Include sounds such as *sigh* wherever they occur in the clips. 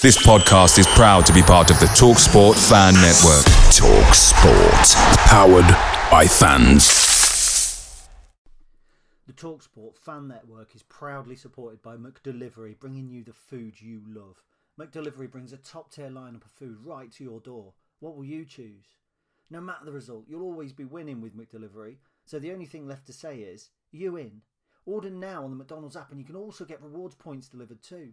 This podcast is proud to be part of the TalkSport Fan Network. TalkSport, powered by fans. The TalkSport Fan Network is proudly supported by McDelivery, bringing you the food you love. McDelivery brings a top-tier lineup of food right to your door. What will you choose? No matter the result, you'll always be winning with McDelivery. So the only thing left to say is, you in. Order now on the McDonald's app, and you can also get rewards points delivered too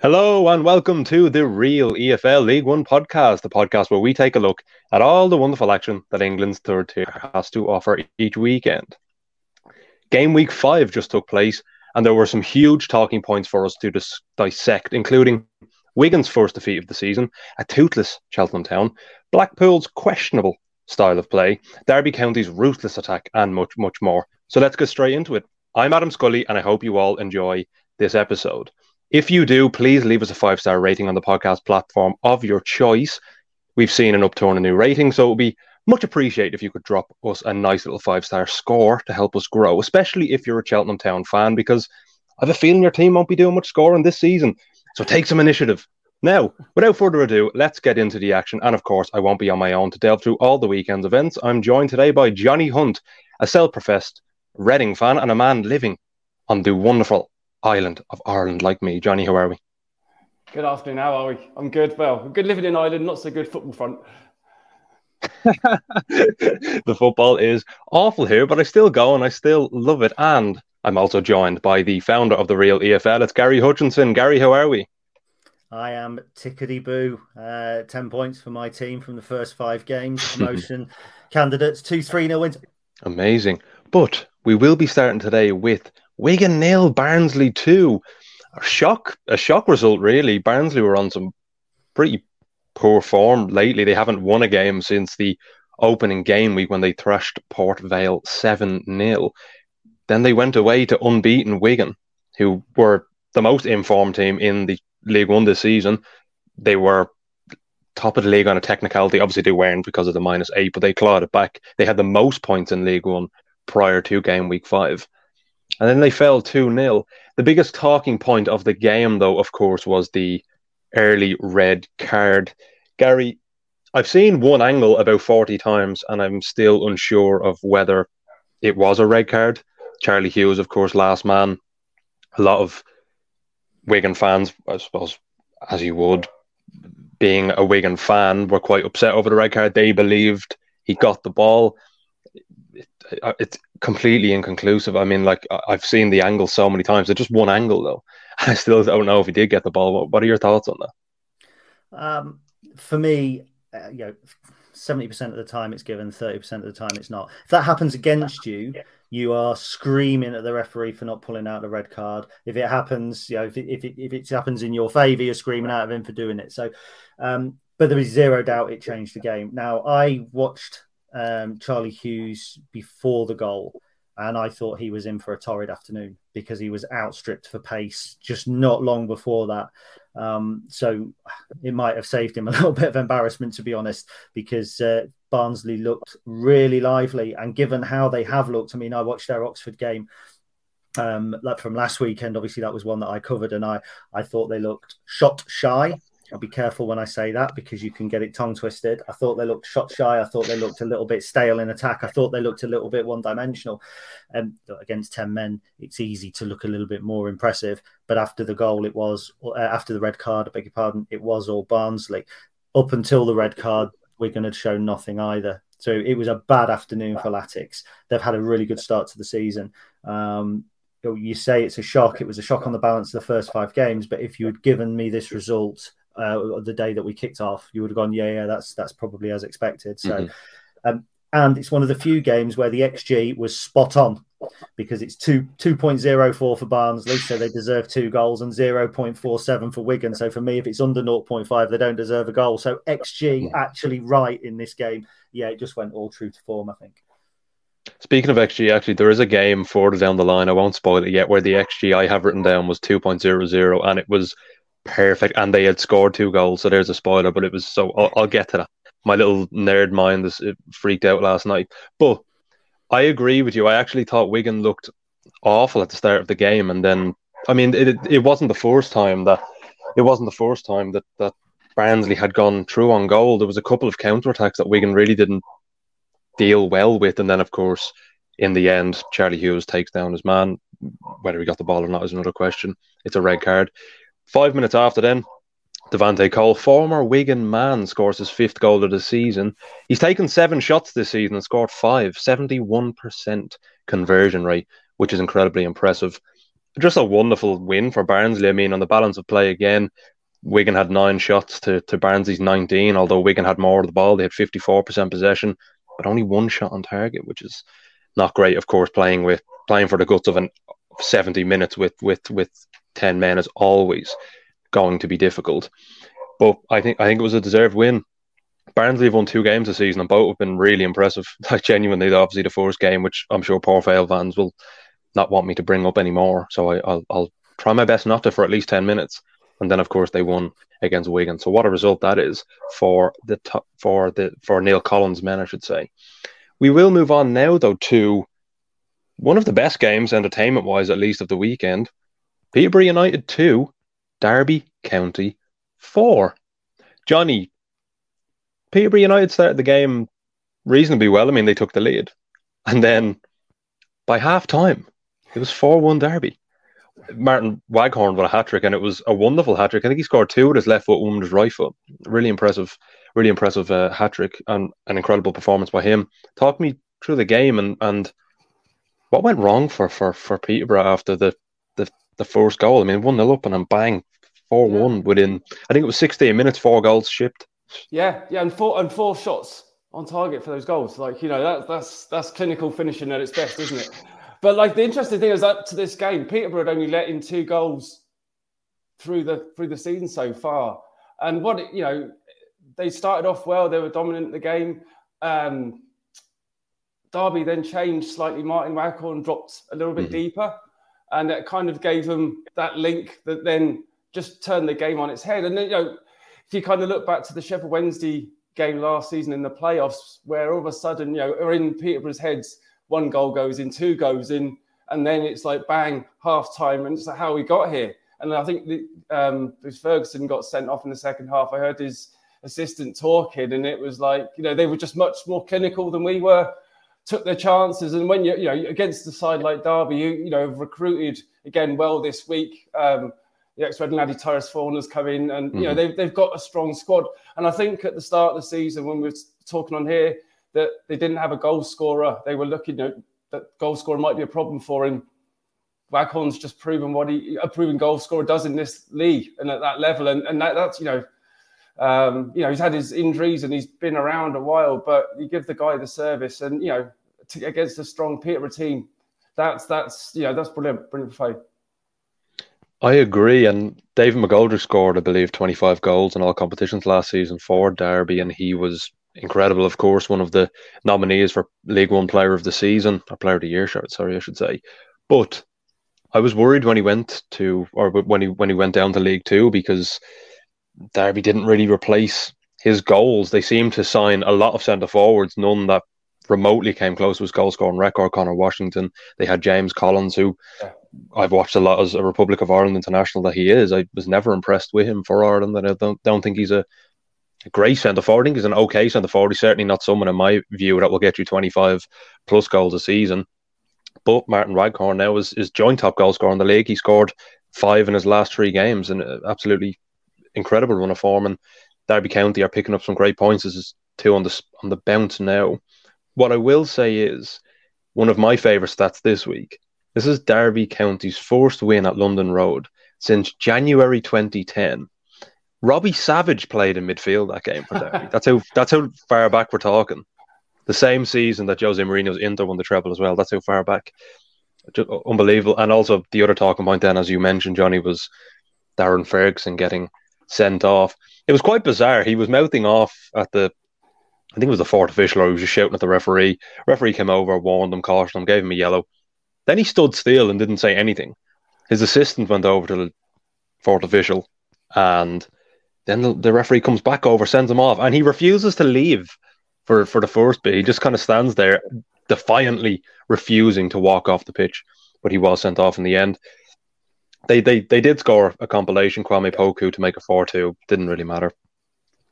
Hello and welcome to the Real EFL League One podcast, the podcast where we take a look at all the wonderful action that England's third tier has to offer each weekend. Game week five just took place, and there were some huge talking points for us to dis- dissect, including Wigan's first defeat of the season, a toothless Cheltenham Town, Blackpool's questionable style of play, Derby County's ruthless attack, and much, much more. So let's get straight into it. I'm Adam Scully, and I hope you all enjoy this episode. If you do, please leave us a five star rating on the podcast platform of your choice. We've seen an upturn in new ratings, so it would be much appreciated if you could drop us a nice little five star score to help us grow, especially if you're a Cheltenham Town fan, because I have a feeling your team won't be doing much scoring this season. So take some initiative. Now, without further ado, let's get into the action. And of course, I won't be on my own to delve through all the weekend's events. I'm joined today by Johnny Hunt, a self professed Reading fan and a man living on the wonderful island of Ireland like me. Johnny, how are we? Good afternoon. How are we? I'm good. Well, I'm good living in Ireland, not so good football front. *laughs* the football is awful here, but I still go and I still love it. And I'm also joined by the founder of the Real EFL. It's Gary Hutchinson. Gary, how are we? I am tickety boo. Uh, 10 points for my team from the first five games. *laughs* Promotion candidates, 2 3 0 wins. Amazing. But we will be starting today with Wigan nil, Barnsley two. A shock, a shock result really. Barnsley were on some pretty poor form lately. They haven't won a game since the opening game week when they thrashed Port Vale seven 0 Then they went away to unbeaten Wigan, who were the most informed team in the League One this season. They were top of the league on a technicality. Obviously, they weren't because of the minus eight, but they clawed it back. They had the most points in League One prior to game week five and then they fell 2 0. The biggest talking point of the game, though, of course, was the early red card. Gary, I've seen one angle about 40 times, and I'm still unsure of whether it was a red card. Charlie Hughes, of course, last man. A lot of Wigan fans, I suppose, as you would, being a Wigan fan, were quite upset over the red card. They believed he got the ball. Uh, it's completely inconclusive. I mean, like I've seen the angle so many times. It's just one angle though. *laughs* I still don't know if he did get the ball. What are your thoughts on that? Um, for me, uh, you know, seventy percent of the time it's given, thirty percent of the time it's not. If that happens against you, you are screaming at the referee for not pulling out the red card. If it happens, you know, if it, if it, if it happens in your favour, you're screaming out of him for doing it. So, um, but there is zero doubt it changed the game. Now, I watched um, Charlie Hughes before the goal, and I thought he was in for a torrid afternoon because he was outstripped for pace just not long before that. Um, so it might have saved him a *laughs* little bit of embarrassment, to be honest, because uh, Barnsley looked really lively. And given how they have looked, I mean, I watched their Oxford game um, from last weekend. Obviously, that was one that I covered, and I I thought they looked shot shy I'll be careful when I say that because you can get it tongue twisted. I thought they looked shot shy. I thought they looked a little bit stale in attack. I thought they looked a little bit one dimensional. Um, against 10 men, it's easy to look a little bit more impressive. But after the goal, it was, uh, after the red card, I beg your pardon, it was all Barnsley. Up until the red card, we're going to show nothing either. So it was a bad afternoon for Latics. They've had a really good start to the season. Um, you say it's a shock. It was a shock on the balance of the first five games. But if you had given me this result uh, the day that we kicked off, you would have gone, yeah, yeah, that's that's probably as expected. So, mm-hmm. um, and it's one of the few games where the xG was spot on because it's two two point zero four for Barnsley, so they deserve two goals, and zero point four seven for Wigan. So for me, if it's under 0.5, they don't deserve a goal. So xG actually right in this game. Yeah, it just went all true to form, I think. Speaking of XG, actually, there is a game further down the line. I won't spoil it yet, where the XG I have written down was 2.00, and it was perfect. And they had scored two goals, so there's a spoiler. But it was so I'll, I'll get to that. My little nerd mind is freaked out last night. But I agree with you. I actually thought Wigan looked awful at the start of the game, and then I mean, it it wasn't the first time that it wasn't the first time that that Barnsley had gone through on goal. There was a couple of counter attacks that Wigan really didn't deal well with. And then, of course, in the end, Charlie Hughes takes down his man. Whether he got the ball or not is another question. It's a red card. Five minutes after then, Devante Cole, former Wigan man, scores his fifth goal of the season. He's taken seven shots this season and scored five, 71% conversion rate, which is incredibly impressive. Just a wonderful win for Barnsley. I mean, on the balance of play again, Wigan had nine shots to, to Barnsley's 19, although Wigan had more of the ball. They had 54% possession but only one shot on target, which is not great. Of course, playing with playing for the guts of an seventy minutes with with with ten men is always going to be difficult. But I think I think it was a deserved win. Barnsley have won two games this season, and both have been really impressive. *laughs* Like genuinely, obviously the first game, which I'm sure Port Vale fans will not want me to bring up anymore. So I, will I'll try my best not to for at least ten minutes. And then, of course, they won against Wigan. So what a result that is for the top, for the for Neill Collins' men, I should say. We will move on now, though, to one of the best games, entertainment wise, at least of the weekend. Peterborough United two, Derby County four. Johnny, Peterborough United started the game reasonably well. I mean, they took the lead, and then by half time, it was four one Derby. Martyn Waghorn with a hat trick, and it was a wonderful hat trick. I think he scored two with his left foot, one with his right foot. Really impressive, really impressive uh, hat trick, and an incredible performance by him. Talk me through the game and and what went wrong for for for Peterborough after the the, first goal. I mean, one 0 up and then bang, four one yeah. within. I think it was sixteen minutes, four goals shipped. Yeah, yeah, and four and four shots on target for those goals. Like you know, that, that's that's clinical finishing at its best, isn't it? But like the interesting thing is up to this game, Peterborough had only let in two goals through the through the season so far. And what you know, they started off well. They were dominant in the game. Um, Derby then changed slightly. Martyn Waghorn dropped a little bit mm-hmm. deeper, and it kind of gave them that link that then just turned the game on its head. And then, you know, if you kind of look back to the Sheffield Wednesday game last season in the playoffs, where all of a sudden, you know, are in Peterborough's heads one goal goes in, two goes in, and then it's like bang, half time, and it's like how we got here. And I think the, um, Ferguson got sent off in the second half. I heard his assistant talking, and it was like you know they were just much more clinical than we were. Took their chances, and when you you know against a side like Derby, you you know have recruited again well this week. Um, the ex-Reading laddie Torres has come in, and you know mm-hmm. they've they've got a strong squad. And I think at the start of the season, when we were talking on here, that they didn't have a goal scorer. They were looking at that goal scorer might be a problem for him. Waghorn's just proven what he a proven goal scorer does in this league and at that level, and and that, that's you know. Um, you know he's had his injuries and he's been around a while, but you give the guy the service, and you know to, against a strong Peterborough team, that's that's you know that's brilliant, brilliant play. I agree, and David McGoldrick scored, I believe, twenty five goals in all competitions last season for Derby, and he was incredible, of course, one of the nominees for League One Player of the Season or Player of the Year. Sorry, I should say. But I was worried when he went to, or when he when he went down to League Two because Derby didn't really replace his goals. They seemed to sign a lot of centre forwards, none that remotely came close to his goal scoring record. Conor Washington. They had James Collins, who I've watched a lot as a Republic of Ireland international that he is. I was never impressed with him for Ireland, and I don't don't think he's a, a great centre forward. I think he's an okay centre forward. He's certainly not someone in my view that will get you twenty five plus goals a season. But Martyn Waghorn now is, is joint top goal scorer in the league. He scored five in his last three games, and uh, absolutely incredible run of form. And Derby County are picking up some great points. This is two on the on the bounce now. What I will say is one of my favourite stats this week. This is Derby County's first win at London Road since January 2010. Robbie Savage played in midfield that game for Derby. *laughs* that's how that's how far back we're talking. The same season that Jose Mourinho's Inter won the treble as well. That's how far back. Just unbelievable. And also the other talking point then, as you mentioned, Johnny, was Darren Ferguson getting sent off. It was quite bizarre. He was mouthing off at the, I think it was the fourth official, or he was just shouting at the referee. Referee came over, warned him, cautioned him, gave him a yellow. Then he stood still and didn't say anything. His assistant went over to the fourth official, and then the, the referee comes back over, sends him off, and he refuses to leave for for the first bit. He just kind of stands there, defiantly refusing to walk off the pitch. But he was sent off in the end they they they did score a compilation, Kwame Poku, to make a four two. Didn't really matter.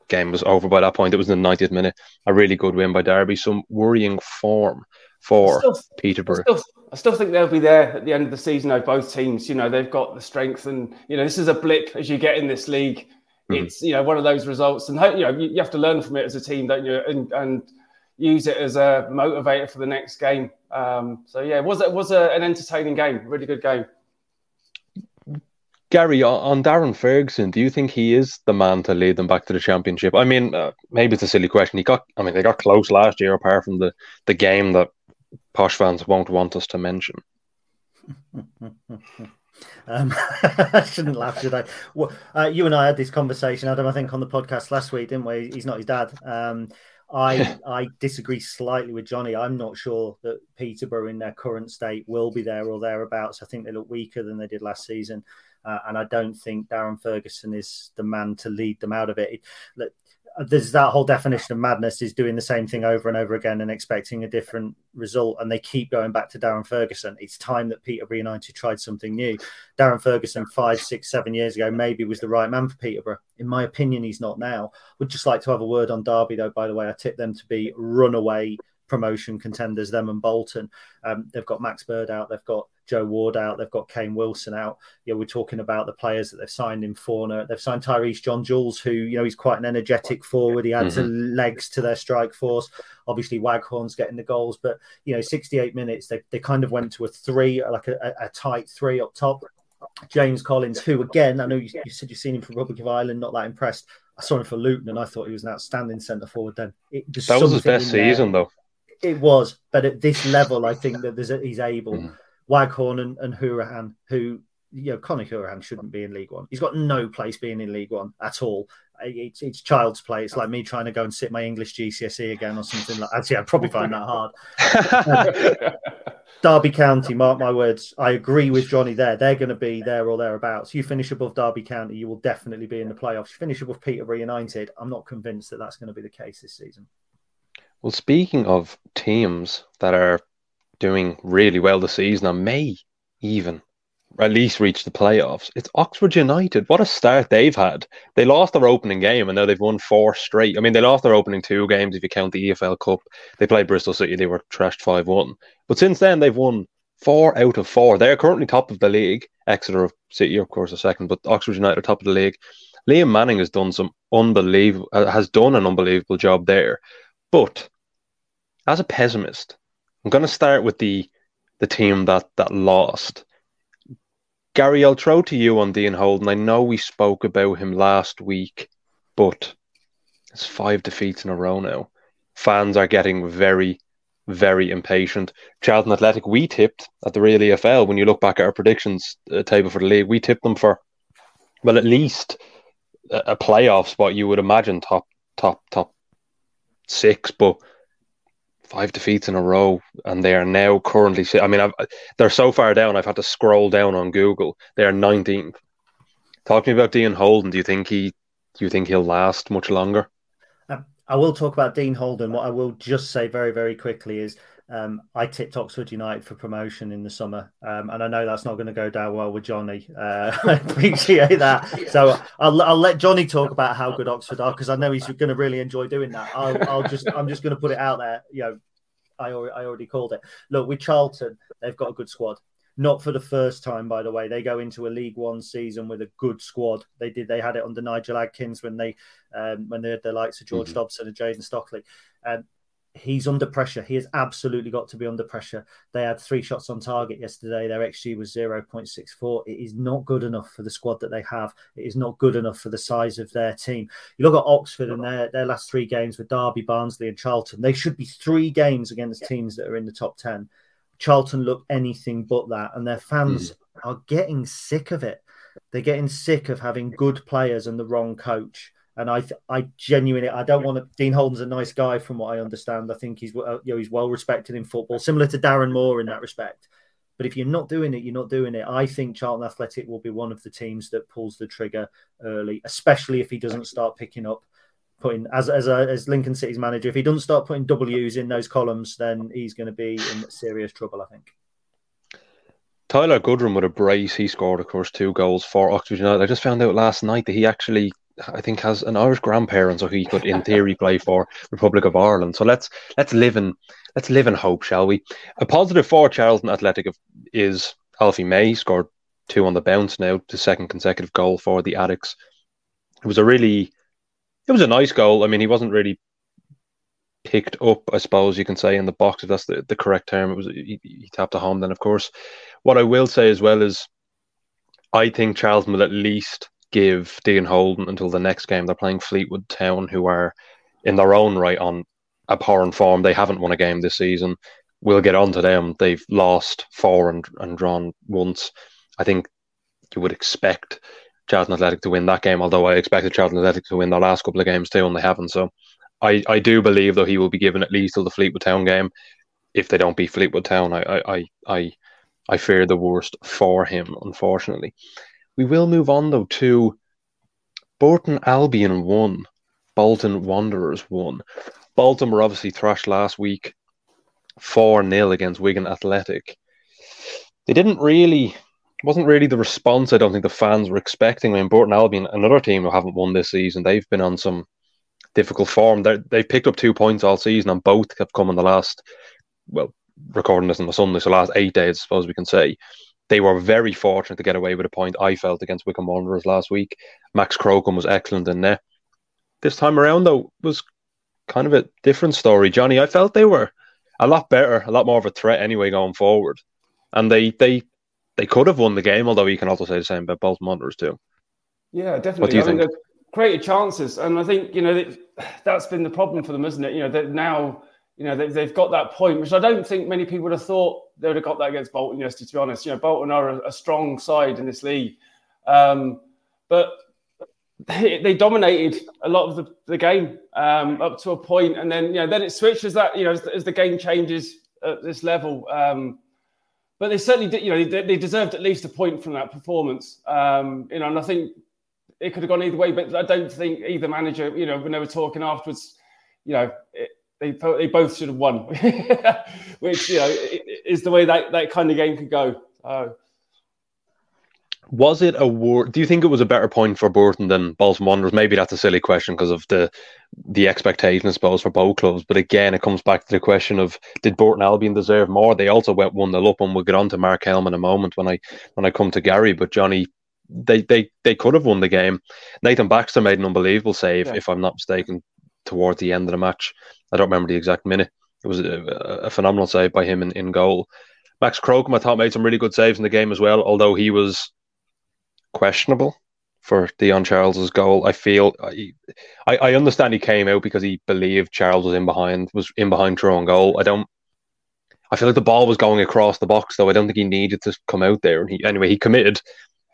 Game was over by that point. It was in the 90th minute. A really good win by Derby. Some worrying form for still, Peterborough. I still, I still think they'll be there at the end of the season. Though both teams, you know, they've got the strength, and you know, this is a blip as you get in this league. Mm. It's you know one of those results, and you know you, you have to learn from it as a team, don't you? And, and use it as a motivator for the next game. Um, so yeah, it was it was a, an entertaining game, really good game. Gary, on Darren Ferguson, do you think he is the man to lead them back to the championship? I mean, uh, maybe it's a silly question. He got, I mean, they got close last year, apart from the the game that posh fans won't want us to mention. *laughs* um, *laughs* I shouldn't laugh, should I? Well, uh, you and I had this conversation, Adam. I think on the podcast last week, didn't we? He's not his dad. Um, I *laughs* I disagree slightly with Johnny. I'm not sure that Peterborough in their current state will be there or thereabouts. I think they look weaker than they did last season. Uh, and I don't think Darren Ferguson is the man to lead them out of it. it there's that whole definition of madness is doing the same thing over and over again and expecting a different result. And they keep going back to Darren Ferguson. It's time that Peterborough United tried something new. Darren Ferguson, five, six, seven years ago, maybe was the right man for Peterborough. In my opinion, he's not now. Would just like to have a word on Derby, though, by the way. I tip them to be runaway promotion contenders, them and Bolton. Um, they've got Max Bird out, they've got Joe Ward out, they've got Kane Wilson out. You know, we're talking about the players that they've signed in Fornah. They've signed Tyrese John-Jules, who, you know, he's quite an energetic forward. He adds mm-hmm. legs to their strike force. Obviously, Waghorn's getting the goals, but, you know, 68 minutes, they, they kind of went to a three, like a, a tight three up top. James Collins, who again, I know you, you, said you've seen him for Republic of Ireland, not that impressed. I saw him for Luton and I thought he was an outstanding centre forward then. It, that was his best season, though. It was, but at this level, I think that there's a, he's able. Mm. Waghorn and, and Hourihane, who you know, Conor Hourihane shouldn't be in League One. He's got no place being in League One at all. It's, it's child's play. It's like me trying to go and sit my English GCSE again or something like. Actually, I'd probably find that hard. *laughs* Derby County, mark my words. I agree with Johnny there. They're going to be there or thereabouts. You finish above Derby County, you will definitely be in the playoffs. You finish above Peterborough United, I'm not convinced that that's going to be the case this season. Well, speaking of teams that are doing really well this season and may even at least reach the playoffs. It's Oxford United. What a start they've had. They lost their opening game and now they've won four straight. I mean, they lost their opening two games if you count the EFL Cup. They played Bristol City, they were trashed 5 1. But since then, they've won four out of four. They're currently top of the league. Exeter City, of course, a second, but Oxford United are top of the league. Liam Manning has done some unbelievable, uh, has done an unbelievable job there. But as a pessimist, I'm going to start with the the team that that lost. Gary, I'll throw to you on Dean Holden. I know we spoke about him last week, but it's five defeats in a row now. Fans are getting very, very impatient. Charlton Athletic, we tipped at the Real EFL. When you look back at our predictions uh, table for the league, we tipped them for well, at least a, a playoff spot. You would imagine top, top, top six, but five defeats in a row, and they are now currently. I mean, I've, they're so far down. I've had to scroll down on Google. They are nineteenth. Talk to me about Dean Holden. Do you think he? Do you think he'll last much longer? Um, I will talk about Dean Holden. What I will just say very, very quickly is Um, I tipped Oxford United for promotion in the summer, um, and I know that's not going to go down well with Johnny. Uh, *laughs* I appreciate that. So I'll, I'll let Johnny talk about how good Oxford are because I know he's going to really enjoy doing that. I'll, I'll just I'm just going to put it out there. You know, I already, I already called it. Look, with Charlton, they've got a good squad. Not for the first time, by the way. They go into a League One season with a good squad. They did. They had it under Nigel Adkins when they um, when they had the likes of George mm-hmm. Dobson and Jayden Stockley. Um, he's under pressure. He has absolutely got to be under pressure. They had three shots on target yesterday. Their XG was 0.64. It is not good enough for the squad that they have. It is not good enough for the size of their team. You look at Oxford and their, their last three games with Derby, Barnsley, and Charlton. They should be three games against teams that are in the top 10. Charlton look anything but that, and their fans mm. are getting sick of it. They're getting sick of having good players and the wrong coach. And I, I genuinely, I don't want to. Dean Holden's a nice guy, from what I understand. I think he's, uh, you know, he's well respected in football, similar to Darren Moore in that respect. But if you're not doing it, you're not doing it. I think Charlton Athletic will be one of the teams that pulls the trigger early, especially if he doesn't start picking up, putting as as a, as Lincoln City's manager. If he doesn't start putting W's in those columns, then he's going to be in serious trouble. I think. Tyler Goodrham with a brace. He scored, of course, two goals for Oxford United. I just found out last night that he actually I think has an Irish grandparent, so he could, in theory, play for Republic of Ireland. So let's let's live in let's live in hope, shall we? A positive for Charlton Athletic is Alfie May scored two on the bounce now, the second consecutive goal for the Addicks. It was a really, it was a nice goal. I mean, he wasn't really picked up, I suppose you can say, in the box if that's the, the correct term. It was he, he tapped a home. Then, of course, what I will say as well is, I think Charlton will at least give Dean Holden until the next game. They're playing Fleetwood Town, who are in their own right on abhorrent form. They haven't won a game this season. We'll get on to them. They've lost four and, and drawn once. I think you would expect Charlton Athletic to win that game, although I expected Charlton Athletic to win the last couple of games too, and they haven't. So I, I do believe though he will be given at least till the Fleetwood Town game. If they don't beat Fleetwood Town, I I, I, I fear the worst for him, unfortunately. We will move on though to Burton Albion one, Bolton Wanderers one. Bolton were obviously thrashed last week 4 0 against Wigan Athletic. They didn't really, wasn't really the response I don't think the fans were expecting. I mean, Burton Albion, another team who haven't won this season, they've been on some difficult form. they they've picked up two points all season, and both have come in the last, well, recording this on the Sunday, so last eight days, I suppose we can say they were very fortunate to get away with a point. I felt against Wycombe Wanderers last week. Max Crocombe was excellent in there. This time around, though, was kind of a different story. Johnny, I felt they were a lot better, a lot more of a threat anyway going forward, and they they they could have won the game. Although you can also say the same about Bolton Wanderers too. Yeah, definitely. What do you I think? Mean, created chances, and I think you know that's been the problem for them, isn't it? You know that now you know they, have got that point, which I don't think many people would have thought they would have got that against Bolton yesterday. To be honest, you know Bolton are a, a strong side in this league, um, but they, *laughs* they, dominated a lot of the, the game um, up to a point, and then you know then it switches that you know as, as the game changes at this level. Um, but they certainly did, you know, they, they, deserved at least a point from that performance. Um, you know, and I think it could have gone either way, but I don't think either manager, you know, when they were talking afterwards, you know, it, they they both should have won, *laughs* which you know is the way that that kind of game could go. was it a war? Do you think it was a better point for Burton than Bolton Wanderers? Maybe that's a silly question because of the the expectation, I suppose, for both clubs. But again, it comes back to the question of did Burton Albion deserve more? They also went one 0 up, and we'll get on to Mark Helm in a moment when I when I come to Gary. But Johnny, they they they could have won the game. Nathan Baxter made an unbelievable save, yeah. if I'm not mistaken, towards the end of the match. I don't remember the exact minute. It was a, a phenomenal save by him in, in goal. Max Crocombe, I thought, made some really good saves in the game as well, although he was questionable for Dion Charles's goal. I feel I, I understand he came out because he believed Charles was in behind was in behind throwing goal. I don't. I feel like the ball was going across the box though. I don't think he needed to come out there. And he anyway he committed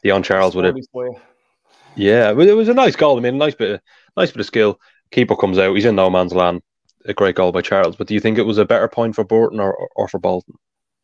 Dion Charles would have. Yeah, it was a nice goal. I mean, nice bit, of, nice bit of skill. Keeper comes out. He's in no man's land a great goal by Charles. But do you think it was a better point for Burton or, or for Bolton?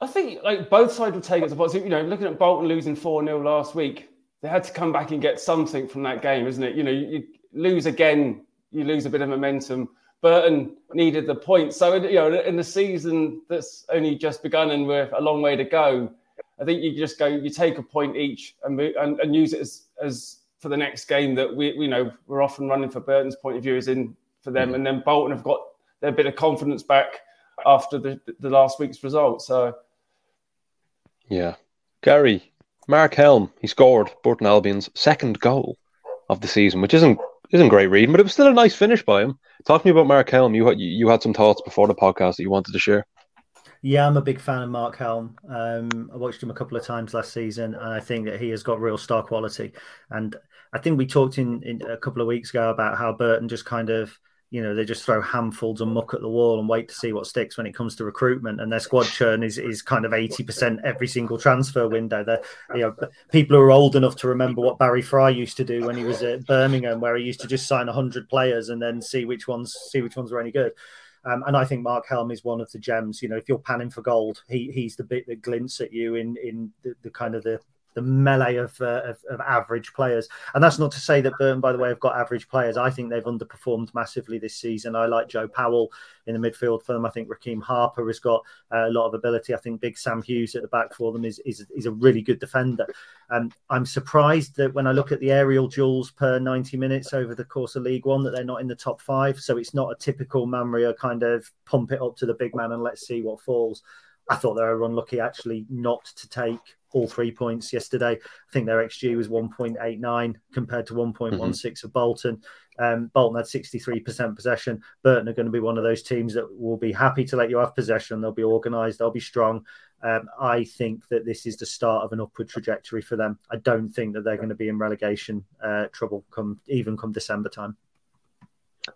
I think like both sides will take it positive. You know, looking at Bolton losing 4 0 last week, they had to come back and get something from that game, isn't it? You know, you, you, lose again, you lose a bit of momentum. Burton needed the point. So you know, in the season that's only just begun and we're a long way to go, I think you just go, you take a point each and and, and use it as as for the next game that we, we know we're often running for Burton's point of view is in for them, mm-hmm. and then Bolton have got their bit of confidence back after the the last week's result. So yeah, Gary Mark Helm he scored Burton Albion's second goal of the season, which isn't isn't great reading, but it was still a nice finish by him. Talk to me about Mark Helm. You had you had some thoughts before the podcast that you wanted to share. Yeah, I'm a big fan of Mark Helm. Um, I watched him a couple of times last season, and I think that he has got real star quality. And I think we talked in, in a couple of weeks ago about how Burton just kind of you know they just throw handfuls of muck at the wall and wait to see what sticks when it comes to recruitment and their squad churn is, is kind of 80% every single transfer window they you know people who are old enough to remember what barry fry used to do when he was at birmingham where he used to just sign 100 players and then see which ones see which ones were any good um, and I think Mark Helm is one of the gems. You know, if you're panning for gold, he he's the bit that glints at you in in the, the kind of the the melee of, uh, of, of average players. And that's not to say that Burton, by the way, have got average players. I think they've underperformed massively this season. I like Joe Powell in the midfield for them. I think Rekeem Harper has got uh, a lot of ability. I think Big Sam Hughes at the back for them is is, is a really good defender. Um, I'm surprised that when I look at the aerial duels per 90 minutes over the course of League One, that they're not in the top five. So it's not a typical Maamria kind of pump it up to the big man and let's see what falls. I thought they were unlucky actually not to take all three points yesterday. I think their XG was 1.89 compared to 1.16 mm-hmm. of Bolton. Um, Bolton had 63% possession. Burton are going to be one of those teams that will be happy to let you have possession. They'll be organised, they'll be strong. Um, I think that this is the start of an upward trajectory for them. I don't think that they're going to be in relegation uh, trouble come even come December time.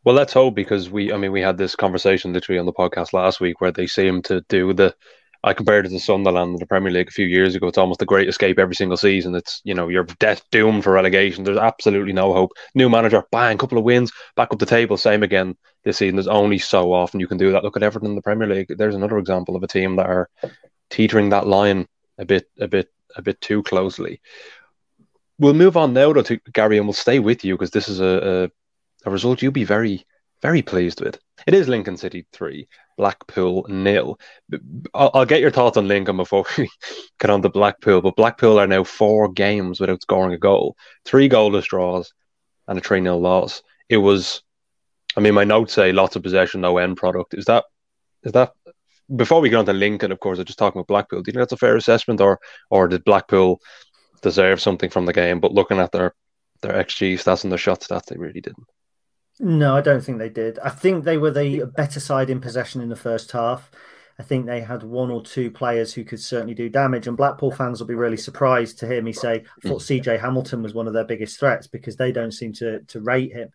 Well, let's hope because we, I mean, we had this conversation literally on the podcast last week where they seem to do the I compared it to Sunderland in the Premier League a few years ago. It's almost the great escape every single season. It's you know you're death doomed for relegation. There's absolutely no hope. New manager, bang, couple of wins, back up the table. Same again this season. There's only so often you can do that. Look at Everton in the Premier League. There's another example of a team that are teetering that line a bit, a bit, a bit too closely. We'll move on now to Gary, and we'll stay with you because this is a, a, a result you'll be very, very pleased with. It is Lincoln City three, Blackpool nil. I'll, I'll, get your thoughts on Lincoln before *laughs* we get on to Blackpool. But Blackpool are now four games without scoring a goal, three goalless draws, and a three 0 loss. It was, I mean, my notes say lots of possession, no end product. Is that is that before we get on to Lincoln? Of course, I'm just talking about Blackpool. Do you think that's a fair assessment, or or did Blackpool deserve something from the game? But looking at their their xG stats and their shot stats, they really didn't. No, I don't think they did. I think they were the better side in possession in the first half. I think they had one or two players who could certainly do damage. And Blackpool fans will be really surprised to hear me say I thought mm. CJ Hamilton was one of their biggest threats because they don't seem to to rate him.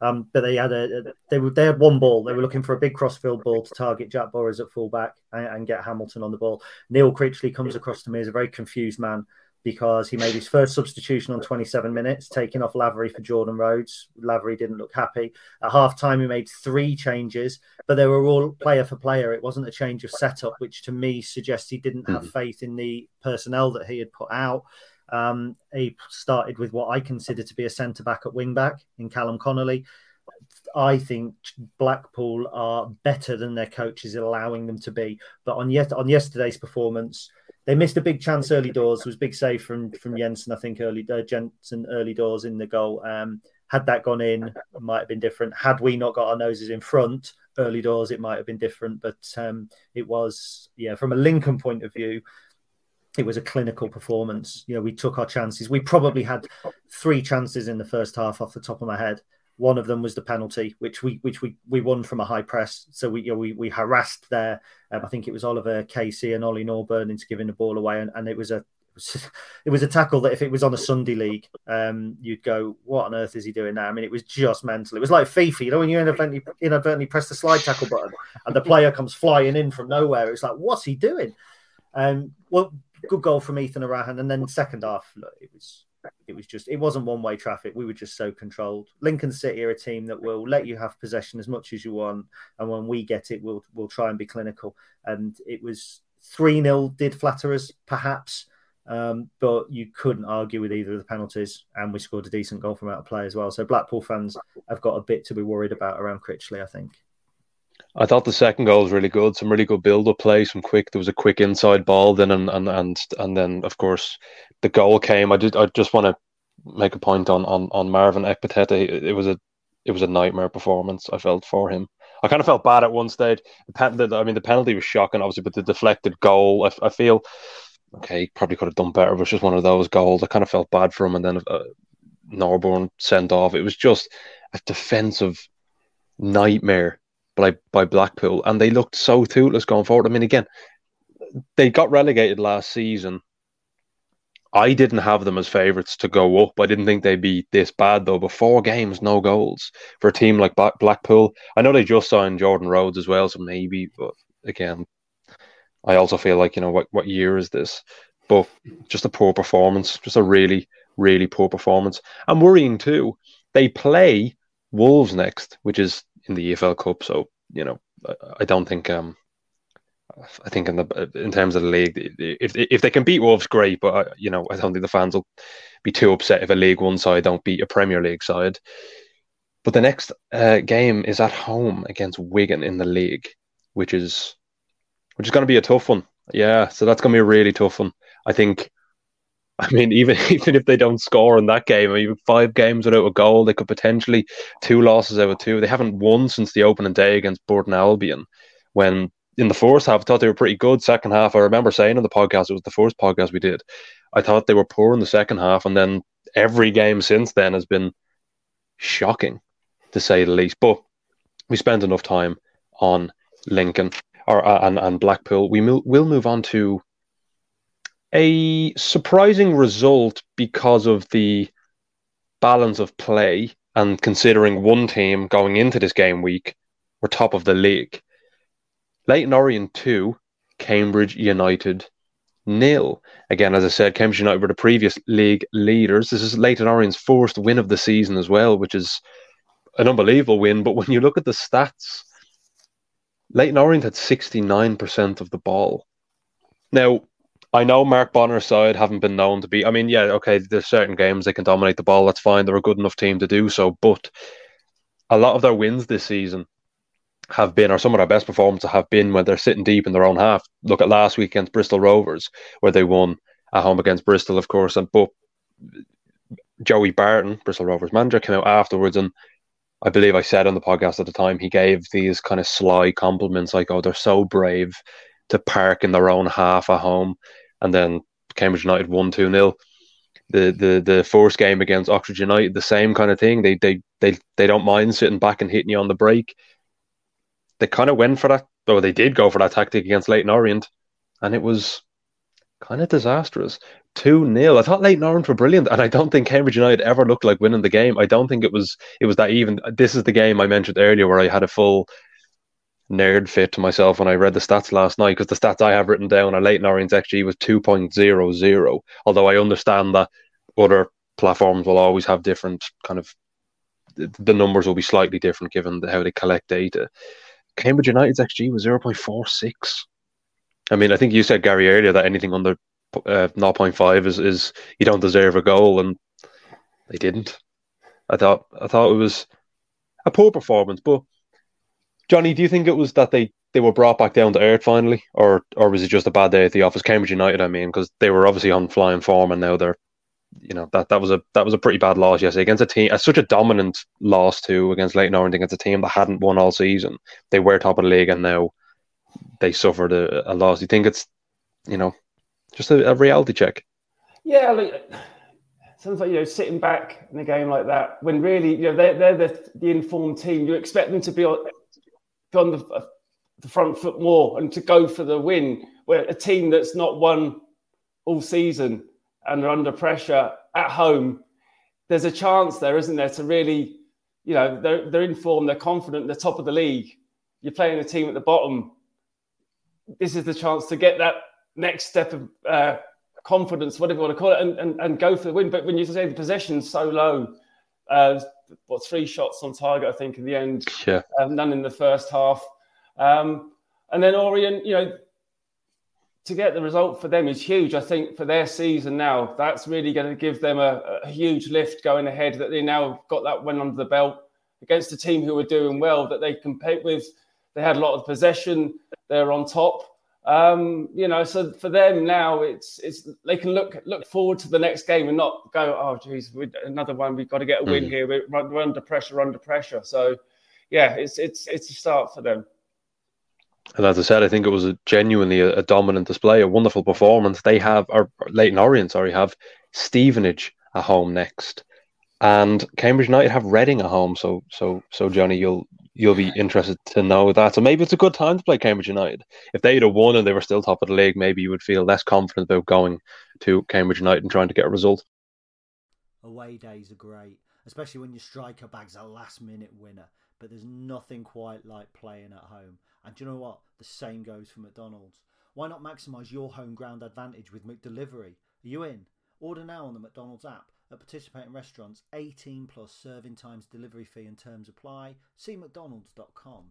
Um, but they had a they were they had one ball. They were looking for a big crossfield ball to target Jack Burrows at fullback and, and get Hamilton on the ball. Neil Critchley comes across to me as a very confused man because he made his first substitution on 27 minutes, taking off Lavery for Jordan Rhodes. Lavery didn't look happy. At half time, he made three changes, but they were all player for player. It wasn't a change of setup, which to me suggests he didn't have hmm. faith in the personnel that he had put out. Um, he started with what I consider to be a centre back at wing back in Callum Connolly. I think Blackpool are better than their coaches allowing them to be. But on yet on yesterday's performance, they missed a big chance early doors. It was big save from from Jensen, I think early uh, Jensen early doors in the goal. Um, had that gone in, might have been different. Had we not got our noses in front early doors, it might have been different. But um, it was, yeah, from a Lincoln point of view, it was a clinical performance. You know, we took our chances. We probably had three chances in the first half off the top of my head. One of them was the penalty, which we which we, we won from a high press. So we you know, we, we harassed there. Um, I think it was Oliver Casey and Ollie Norburn into giving the ball away, and, and it was a *laughs* it was a tackle that if it was on a Sunday league, um, you'd go, "What on earth is he doing now?" I mean, it was just mental. It was like FIFA, you know, when you inadvertently, inadvertently press the slide tackle button and the player comes flying in from nowhere. It's like, what's he doing? Um, well, good goal from Ethan Erhahon, and then second half, look, it was it was just it wasn't one way traffic. We were just so controlled. Lincoln City are a team that will let you have possession as much as you want, and when we get it, we'll we'll try and be clinical. And it was three 0 did flatter us perhaps, um, but you couldn't argue with either of the penalties, and we scored a decent goal from out of play as well. So Blackpool fans have got a bit to be worried about around Critchley, I think. I thought the second goal was really good. Some really good build-up play, some quick. There was a quick inside ball, then and and and and then of course the goal came. I did. I just want to make a point on on on Marvin Ekpiteta. It was a it was a nightmare performance. I felt for him. I kind of felt bad at one stage. The, the, I mean, the penalty was shocking, obviously, but the deflected goal, I, I feel okay, probably could have done better. But was just one of those goals. I kind of felt bad for him, and then uh, Norburn sent off. It was just a defensive nightmare by by Blackpool, and they looked so toothless going forward. I mean, again, they got relegated last season. I didn't have them as favourites to go up. I didn't think they'd be this bad though. But four games, no goals for a team like Blackpool. I know they just signed Jordan Rhodes as well, so maybe. But again, I also feel like you know what what year is this? But just a poor performance, just a really really poor performance. And worrying too. They play Wolves next, which is in the EFL Cup. So you know, I, I don't think um, I think in the in terms of the league, if if they can beat Wolves, great. But uh, you know, I don't think the fans will be too upset if a League One side don't beat a Premier League side. But the next uh, game is at home against Wigan in the league, which is which is going to be a tough one. Yeah, so that's going to be a really tough one. I think I mean, even *laughs* even if they don't score in that game, even five games without a goal, they could potentially two losses out of two. They haven't won since the opening day against Burton Albion, when in the first half I thought they were pretty good. Second half, I remember saying on the podcast, it was the first podcast we did. I thought they were poor in the second half, and then every game since then has been shocking, to say the least. But we spent enough time on Lincoln or uh, and and Blackpool. We mo- will move on to a surprising result because of the balance of play and considering one team going into this game week were top of the league. Leyton Orient 2, Cambridge United nil. Again, as I said, Cambridge United were the previous league leaders. This is Leyton Orient's first win of the season as well, which is an unbelievable win. But when you look at the stats, Leyton Orient had 69% of the ball. Now, I know Mark Bonner's side haven't been known to be. I mean, yeah, okay, there's certain games they can dominate the ball. That's fine. They're a good enough team to do so. But a lot of their wins this season have been, or some of their best performances have been when they're sitting deep in their own half. Look at last week against Bristol Rovers, where they won at home against Bristol, of course. And but Joey Barton, Bristol Rovers manager, came out afterwards and I believe I said on the podcast at the time he gave these kind of sly compliments like, "Oh, they're so brave to park in their own half at home." And then Cambridge United won two 0 the the the first game against Oxford United, the same kind of thing. They they they they don't mind sitting back and hitting you on the break. They kind of went for that, though they did go for that tactic against Leyton Orient, and it was kind of disastrous. 2 0. I thought Leyton Orient were brilliant, and I don't think Cambridge United ever looked like winning the game. I don't think it was it was that even. This is the game I mentioned earlier where I had a full nerd fit to myself when I read the stats last night because the stats I have written down are Leyton Orient's XG was 2.00. Although I understand that other platforms will always have different kind of the numbers will be slightly different given how they collect data. Cambridge United's XG was 0.46. I mean, I think you said Gary earlier that anything under uh, 0.5 is, is you don't deserve a goal, and they didn't. I thought I thought it was a poor performance, but Johnny, do you think it was that they, they were brought back down to earth finally, or or was it just a bad day at the office? Cambridge United, I mean, because they were obviously on flying form, and now they're, you know, that, that was a that was a pretty bad loss yesterday against a team, such a dominant loss too against Leyton Orient against a team that hadn't won all season. They were top of the league, and now they suffered a, a loss. Do you think it's, you know, just a, a reality check? Yeah, like, it sounds like you know sitting back in a game like that when really you know they're, they're the, the informed team. You expect them to be on the, uh, the front foot more and to go for the win. Where a team that's not won all season and are under pressure at home, there's a chance there, isn't there, to really, you know, they're, they're in form, they're confident, they're top of the league. You're playing a team at the bottom. This is the chance to get that next step of uh, confidence, whatever you want to call it, and, and, and go for the win. But when you say the possession's so low, uh, what three shots on target, I think, in the end. Yeah. Um, none in the first half. Um, and then Orient, you know, to get the result for them is huge. I think for their season now, that's really going to give them a, a huge lift going ahead. That they now got that win under the belt against a team who were doing well. That they compete with They had a lot of possession. They're on top. Um, you know, so for them now, it's it's they can look look forward to the next game and not go, oh, geez, another one. We've got to get a win mm. here. We're, we're under pressure, under pressure. So, yeah, it's it's it's a start for them. And as I said, I think it was a genuinely a, a dominant display, a wonderful performance. They have, or Leyton Orient, sorry, have Stevenage at home next, and Cambridge United have Reading at home. So, so, so Johnny, you'll you'll be interested to know that. So maybe it's a good time to play Cambridge United. If they had won and they were still top of the league, maybe you would feel less confident about going to Cambridge United and trying to get a result. Away days are great, especially when your striker bag's a last minute winner. But there's nothing quite like playing at home. And do you know what? The same goes for McDonald's. Why not maximise your home ground advantage with McDelivery? Are you in? Order now on the McDonald's app at participating restaurants. 18 plus serving times, delivery fee and terms apply. See mcdonalds.com.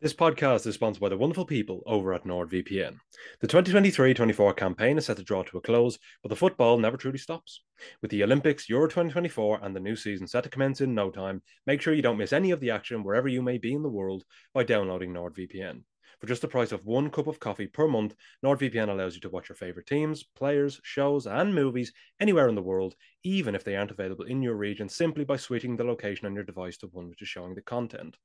This podcast is sponsored by the wonderful people over at NordVPN. The 2023-24 campaign is set to draw to a close, but the football never truly stops. With the Olympics, Euro 2024, and the new season set to commence in no time, make sure you don't miss any of the action wherever you may be in the world by downloading NordVPN. For just the price of one cup of coffee per month, NordVPN allows you to watch your favorite teams, players, shows, and movies anywhere in the world, even if they aren't available in your region, simply by switching the location on your device to one which is showing the content.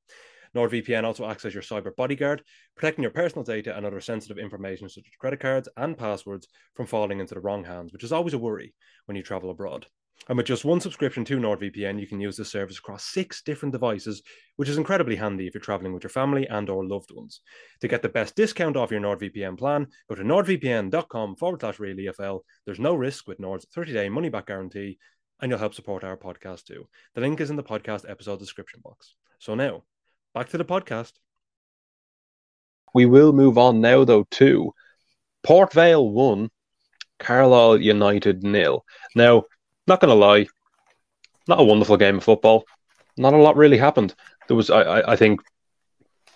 NordVPN also acts as your cyber bodyguard, protecting your personal data and other sensitive information such as credit cards and passwords from falling into the wrong hands, which is always a worry when you travel abroad. And with just one subscription to NordVPN, you can use the service across six different devices, which is incredibly handy if you're traveling with your family and or loved ones. To get the best discount off your NordVPN plan, go to nordvpn.com forward slash reallyfl. There's no risk with Nord's 30-day money-back guarantee, and you'll help support our podcast too. The link is in the podcast episode description box. So now, back to the podcast. We will move on now, though, to Port Vale 1, Carlisle United nil. Now, not going to lie, not a wonderful game of football. Not a lot really happened. There was, I, I think,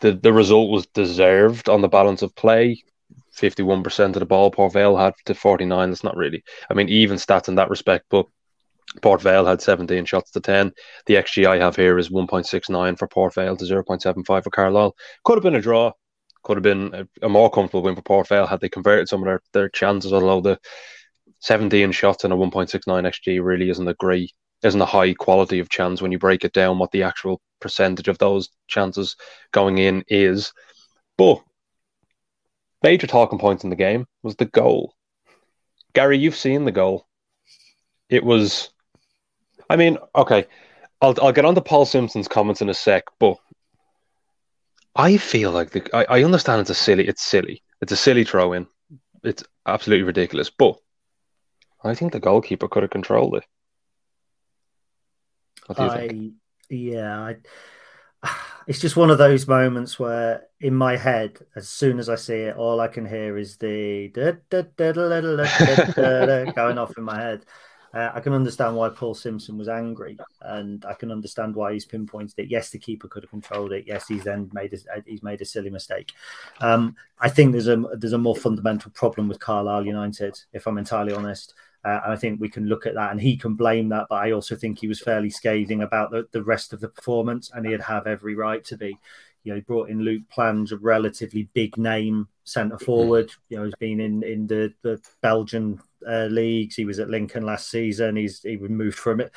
the the result was deserved on the balance of play. Fifty-one percent of the ball Port Vale had to forty-nine. That's not really. I mean, even stats in that respect, but Port Vale had 17 shots to 10. The XG I have here is 1.69 for Port Vale to 0.75 for Carlisle. Could have been a draw. Could have been a, a, more comfortable win for Port Vale had they converted some of their, their chances, although the 17 shots and a 1.69 xG really isn't a great, isn't a high quality of chance when you break it down what the actual percentage of those chances going in is. But major talking points in the game was the goal. Gary, you've seen the goal. It was, I mean, okay, I'll I'll get on to Paul Simpson's comments in a sec, but I feel like the I, I understand it's a silly, it's silly, it's a silly throw in, it's absolutely ridiculous, but I think the goalkeeper could have controlled it. I, yeah, I, it's just one of those moments where in my head, as soon as I see it, all I can hear is the going off in my head. Uh, I can understand why Paul Simpson was angry, and I can understand why he's pinpointed it. Yes, the keeper could have controlled it. Yes, he's then made a, he's made a silly mistake. Um, I think there's a there's a more fundamental problem with Carlisle United, if I'm entirely honest. Uh, I think we can look at that and he can blame that, but I also think he was fairly scathing about the, the rest of the performance and he'd have every right to be. You know, he brought in Luke Plange, a relatively big name centre forward. You know, he's been in in the, the Belgian uh, leagues. He was at Lincoln last season. He's he moved from it.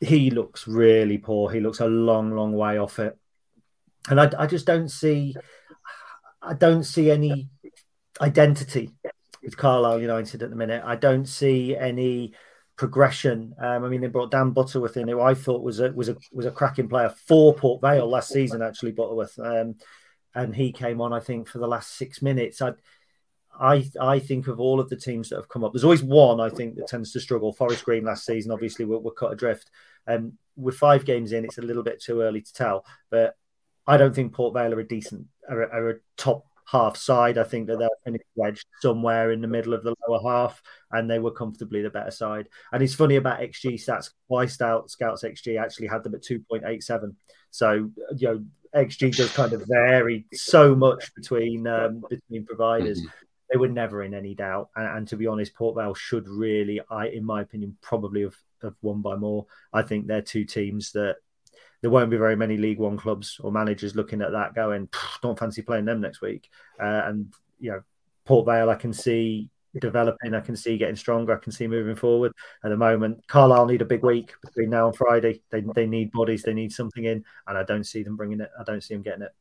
He looks really poor. He looks a long, long way off it, and I, I just don't see, I don't see any identity with Carlisle United at the minute. I don't see any progression. Um, I mean, they brought Dan Butterworth in, who I thought was a was a was a cracking player for Port Vale last season. Actually, Butterworth, um, and he came on, I think, for the last six minutes. I, I I think of all of the teams that have come up. There's always one I think that tends to struggle. Forest Green last season, obviously, were, were cut adrift. Um, with five games in, it's a little bit too early to tell, but I don't think Port Vale are a decent, are, are a top half side. I think that they'll finish wedged somewhere in the middle of the lower half, and they were comfortably the better side. And it's funny about XG stats. Why out Scouts XG actually had them at two point eight seven. So you know XG does kind of vary so much between um, between providers. Mm-hmm. They were never in any doubt, and, and, to be honest, Port Vale should really, I in my opinion, probably have, have won by more. I think they're two teams that there won't be very many League One clubs or managers looking at that going, don't fancy playing them next week. Uh, and you know, Port Vale, I can see developing. I can see getting stronger. I can see moving forward. At the moment, Carlisle need a big week between now and Friday. They they need bodies. They need something in, and I don't see them bringing it. I don't see them getting it.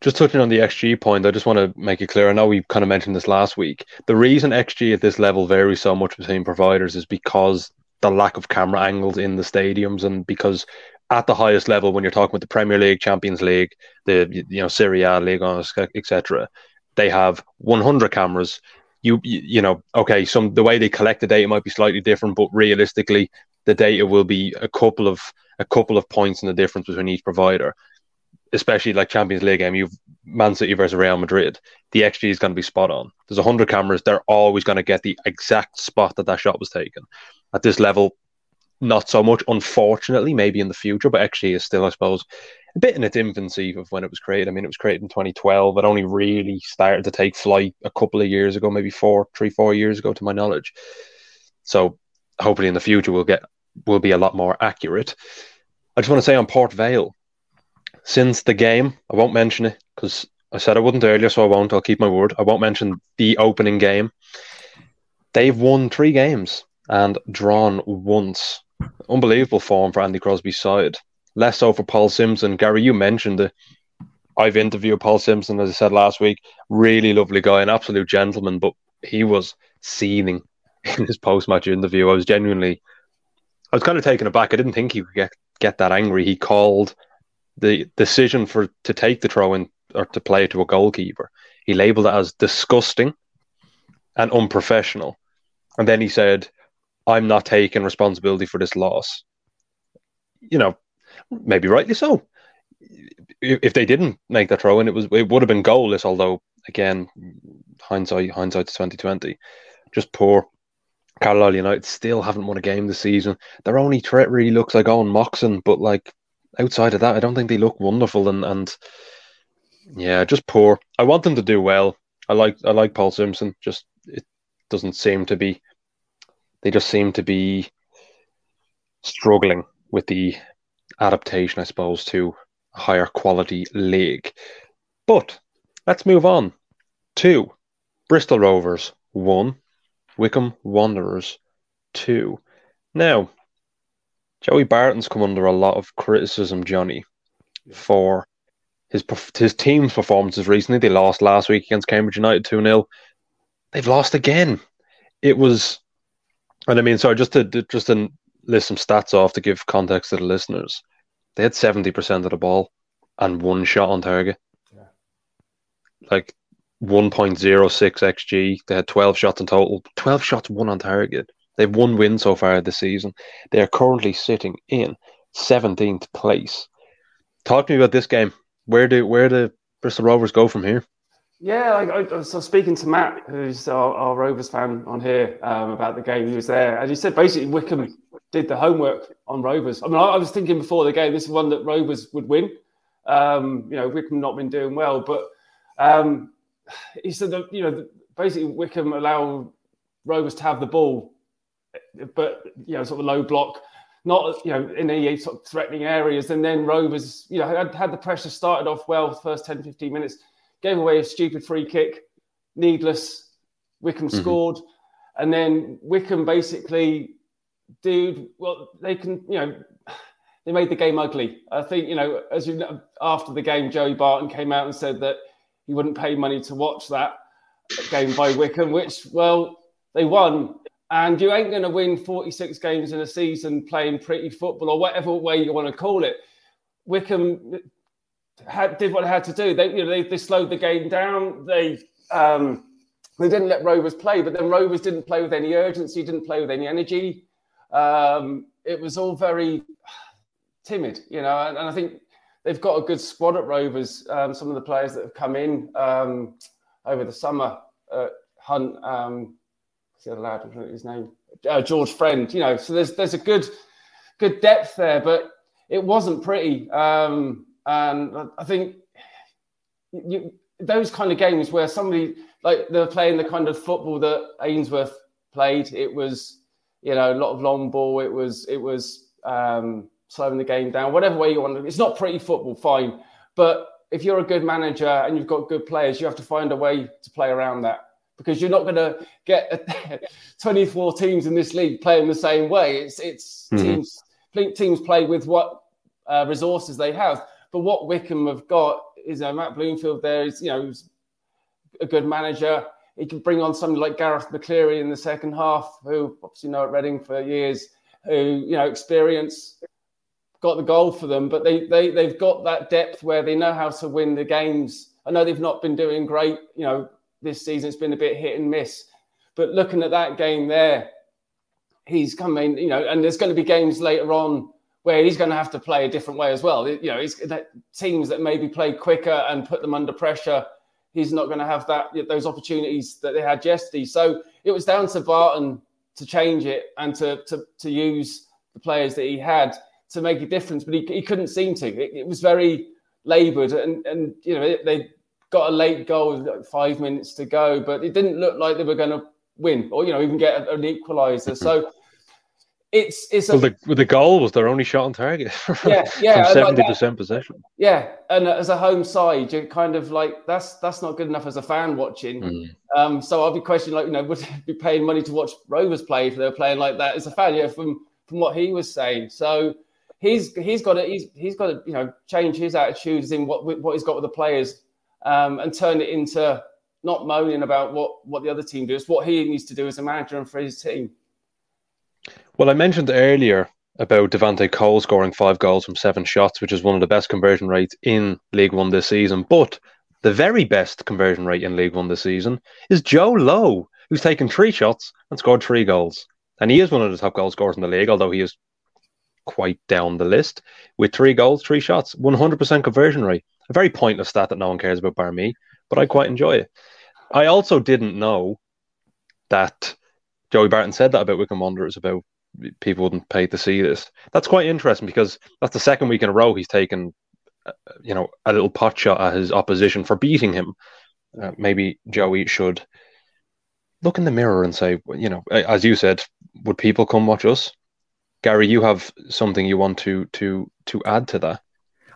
Just touching on the XG point, I just want to make it clear. I know we kind of mentioned this last week. The reason XG at this level varies so much between providers is because the lack of camera angles in the stadiums, and because at the highest level, when you're talking about the Premier League, Champions League, the you know Serie A, Ligue 1, etc., they have 100 cameras. You, you know okay some the way they collect the data might be slightly different but realistically the data will be a couple of a couple of points in the difference between each provider. Especially like Champions League game you've Man City versus Real Madrid the XG is going to be spot on. There's 100 cameras they're always going to get the exact spot that that shot was taken. At this level not so much unfortunately maybe in the future but actually is still I suppose a bit in its infancy of when it was created. I mean, it was created in 2012. It only really started to take flight a couple of years ago, maybe four, three, four years ago, to my knowledge. So hopefully in the future we'll get will be a lot more accurate. I just want to say on Port Vale, since the game, I won't mention it because I said I wouldn't earlier, so I won't. I'll keep my word. I won't mention the opening game. They've won three games and drawn once. Unbelievable form for Andy Crosby's side less so for Paul Simpson. Gary, you mentioned it. I've interviewed Paul Simpson, as I said last week. Really lovely guy, an absolute gentleman, but he was seething *laughs* in his post match interview. I was genuinely, I was kind of taken aback. I didn't think he could get, get that angry. He called the decision for to take the throw in or to play it to a goalkeeper. He labeled it as disgusting and unprofessional. And then he said, I'm not taking responsibility for this loss. You know, maybe rightly so. If they didn't make that throw in, it was it would have been goalless. Although again, hindsight hindsight's twenty twenty. Just poor. Carlisle United still haven't won a game this season. Their only threat really looks like Owen Moxon, but like outside of that, I don't think they look wonderful. And and yeah, just poor. I want them to do well. I like I like Paul Simpson. Just it doesn't seem to be. They just seem to be struggling with the adaptation, I suppose, to a higher quality league. But let's move on to Bristol Rovers one, Wycombe Wanderers two. Now, Joey Barton's come under a lot of criticism, Johnny, for his his team's performances recently. They lost last week against Cambridge United 2 0. They've lost again. It was, and I mean, sorry, just to just to list some stats off to give context to the listeners. They had seventy percent of the ball and one shot on target. Yeah. Like one point zero six xg. They had twelve shots in total. Twelve shots, one on target. They've one win so far this season. They are currently sitting in seventeenth place. Talk to me about this game. Where do where do Bristol Rovers go from here? Yeah, I, I, was speaking to Matt, who's our, our Rovers fan on here, um, about the game. He was there, and he said basically Wycombe did the homework on Rovers. I mean, I, I was thinking before the game, this is one that Rovers would win. Um, you know, Wycombe not been doing well, but um, he said that you know basically Wycombe allow Rovers to have the ball, but you know, sort of low block, not you know in any sort of threatening areas, and then Rovers, you know, had, had the pressure started off well first 10, 15 minutes, gave away a stupid free kick, needless. Wycombe mm-hmm. scored, and then Wycombe basically dude, well, they can, you know, *sighs* they made the game ugly. I think, you know, as you know, after the game, Joey Barton came out and said that he wouldn't pay money to watch that game by Wycombe, which, well, they won. And you ain't going to win 46 games in a season playing pretty football or whatever way you want to call it. Wycombe had, did what they had to do. They, you know, they, they slowed the game down. They, um, they didn't let Rovers play, but then Rovers didn't play with any urgency, didn't play with any energy. Um, it was all very timid, you know, and, and, I think they've got a good squad at Rovers. Um, some of the players that have come in um, over the summer, uh, Hunt, um, the other lad? His name, uh, George Friend. You know, so there's there's a good good depth there, but it wasn't pretty. Um, and I think you, those kind of games where somebody like they're playing the kind of football that Ainsworth played, it was you know, a lot of long ball. It was it was um, slowing the game down, whatever way you want. to It's not pretty football, fine, but if you're a good manager and you've got good players, you have to find a way to play around that because you're not going to get *laughs* 24 teams in this league playing the same way. It's it's mm-hmm. teams teams play with what uh, resources they have. But what Wycombe have got is uh, Matt Bloomfield. There is you know a good manager. He can bring on somebody like Garath McCleary in the second half, who obviously know at Reading for years, who you know experience got the goal for them, but they they they've got that depth where they know how to win the games. I know they've not been doing great, you know, this season. It's been a bit hit and miss, but looking at that game there, he's coming, you know, and there's going to be games later on where he's going to have to play a different way as well. You know, it's that teams that maybe play quicker and put them under pressure. He's not going to have that those opportunities that they had yesterday. So it was down to Barton to change it and to to to use the players that he had to make a difference, but he, he couldn't seem to. It, it was very laboured, and and you know they got a late goal, like five minutes to go, but it didn't look like they were going to win or you know even get an equaliser. so it's it's a, well, the, the goal was their only shot on target. *laughs* yeah, yeah, from seventy percent possession. Yeah, and as a home side, you're kind of like that's that's not good enough as a fan watching. Mm. Um, so I'll be questioning like you know *laughs* would be paying money to watch Rovers play if they were playing like that as a fan? Yeah, from from what he was saying. So he's he's got to he's he's got to you know change his attitudes in what what he's got with the players um, and turn it into not moaning about what what the other team does. What he needs to do as a manager and for his team. Well, I mentioned earlier about Devante Cole scoring five goals from seven shots, which is one of the best conversion rates in League One this season. But the very best conversion rate in League One this season is Joe Lowe, who's taken three shots and scored three goals. And he is one of the top goal scorers in the league, although he is quite down the list with three goals, three shots, 100% conversion rate. A very pointless stat that no one cares about, bar me, but I quite enjoy it. I also didn't know that Joey Barton said that about Wycombe Wanderers about people wouldn't pay to see this. That's quite interesting because that's the second week in a row he's taken, uh, you know, a little pot shot at his opposition for beating him. Uh, maybe Joey should look in the mirror and say, you know, as you said, would people come watch us? Gary, you have something you want to to to add to that?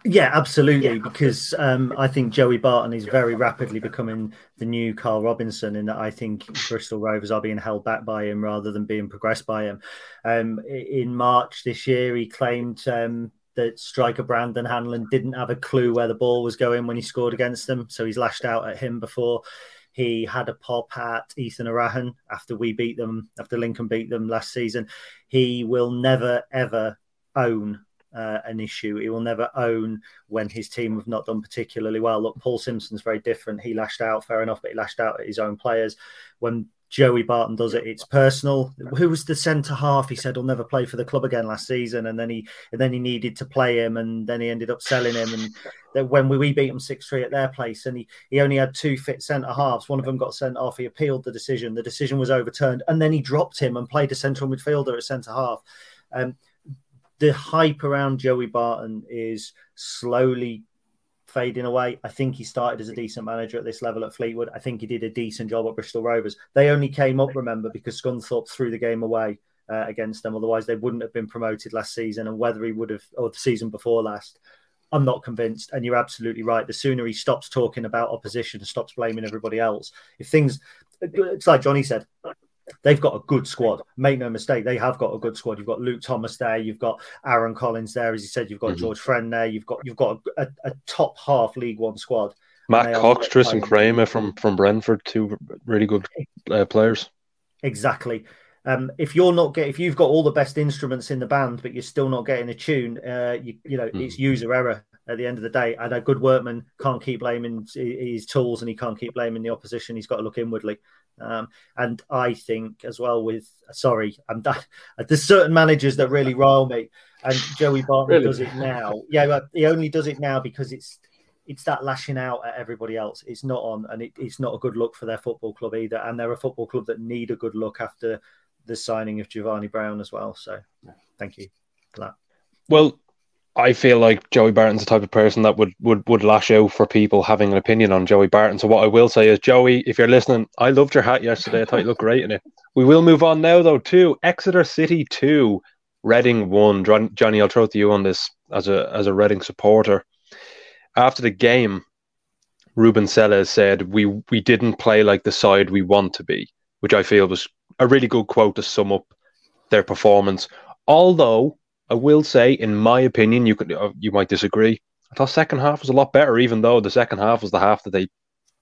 Yeah, absolutely. Yeah. Because um, I think Joey Barton is very rapidly becoming the new Carl Robinson, in that I think Bristol Rovers are being held back by him rather than being progressed by him. Um, in March this year, he claimed um, that striker Brandon Hanlan didn't have a clue where the ball was going when he scored against them, so he's lashed out at him before. He had a pop at Ethan Erhahon after we beat them, after Lincoln beat them last season. He will never, ever own uh, an issue. He will never own when his team have not done particularly well. Look, Paul Simpson's very different. He lashed out, fair enough, but he lashed out at his own players. When Joey Barton does it. It's personal. Who was the centre half? He said he'll never play for the club again last season, and then he and then he needed to play him, and then he ended up selling him. And that when we, we beat him six three at their place, and he he only had two fit centre halves. One of them got sent off. He appealed the decision. The decision was overturned, and then he dropped him and played a central midfielder at centre half. Um, the hype around Joey Barton is slowly fading away. I think he started as a decent manager at this level at Fleetwood. I think he did a decent job at Bristol Rovers. They only came up, remember, because Scunthorpe threw the game away uh, against them. Otherwise, they wouldn't have been promoted last season. And whether he would have, or the season before last, I'm not convinced. And you're absolutely right. The sooner he stops talking about opposition and stops blaming everybody else, if things, it's like Johnny said, they've got a good squad. Make no mistake, they have got a good squad. You've got Luke Thomas there, you've got Aaron Collins there, as you said, you've got mm-hmm. George Friend there, you've got you've got a, a top half League One squad. Matt Cox, Tristan Crama from from Brentford, two really good uh, players. Exactly. Um, if you're not get if you've got all the best instruments in the band, but you're still not getting a tune, uh, you, you know mm. it's user error at the end of the day. And a good workman can't keep blaming his tools and he can't keep blaming the opposition. He's got to look inwardly. Um, and I think as well with sorry, I'm that *laughs* there's certain managers that really rile me, and Joey *laughs* Barton really? does it now. Yeah, he only does it now because it's it's that lashing out at everybody else. It's not on, and it, it's not a good look for their football club either. And they're a football club that need a good look after the signing of Giovanni Brown as well. So, thank you for that. Well, I feel like Joey Barton's the type of person that would, would would lash out for people having an opinion on Joey Barton. So what I will say is, Joey, if you're listening, I loved your hat yesterday. I thought you looked great in it. We will move on now though to Exeter City two, Reading one. Johnny, I'll throw to you on this as a as a Reading supporter. After the game, Ruben Selles said we we didn't play like the side we want to be, which I feel was a really good quote to sum up their performance. Although I will say, in my opinion, you could uh, you might disagree. I thought second half was a lot better, even though the second half was the half that they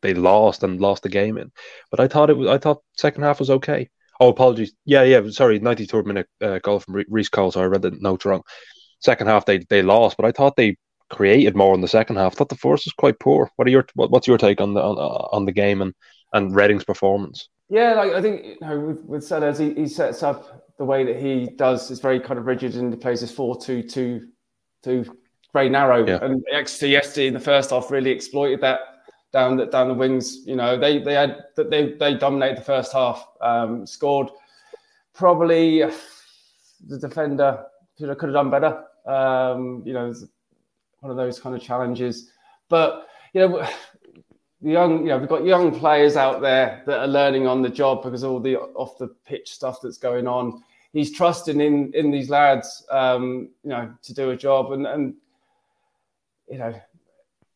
they lost and lost the game in. But I thought it was I thought second half was okay. Oh, apologies. Yeah, yeah. Sorry, 93rd minute uh, goal from Reece Cole. So I read the notes wrong. Second half they they lost, but I thought they created more in the second half. I thought the force was quite poor. What are your what, what's your take on the on, on the game and and Reading's performance? Yeah, like I think you know with with Selles, he, he sets up the way that he does is very kind of rigid and he plays this four two two two very narrow. Yeah. And Exeter yesterday in the first half really exploited that down the down the wings. You know, they they had they they dominated the first half, um, scored probably the defender could have, could have done better. Um, you know, one of those kind of challenges. But you know, the young, you know, we've got young players out there that are learning on the job because all the off the pitch stuff that's going on. He's trusting in in these lads, um, you know, to do a job, and and you know,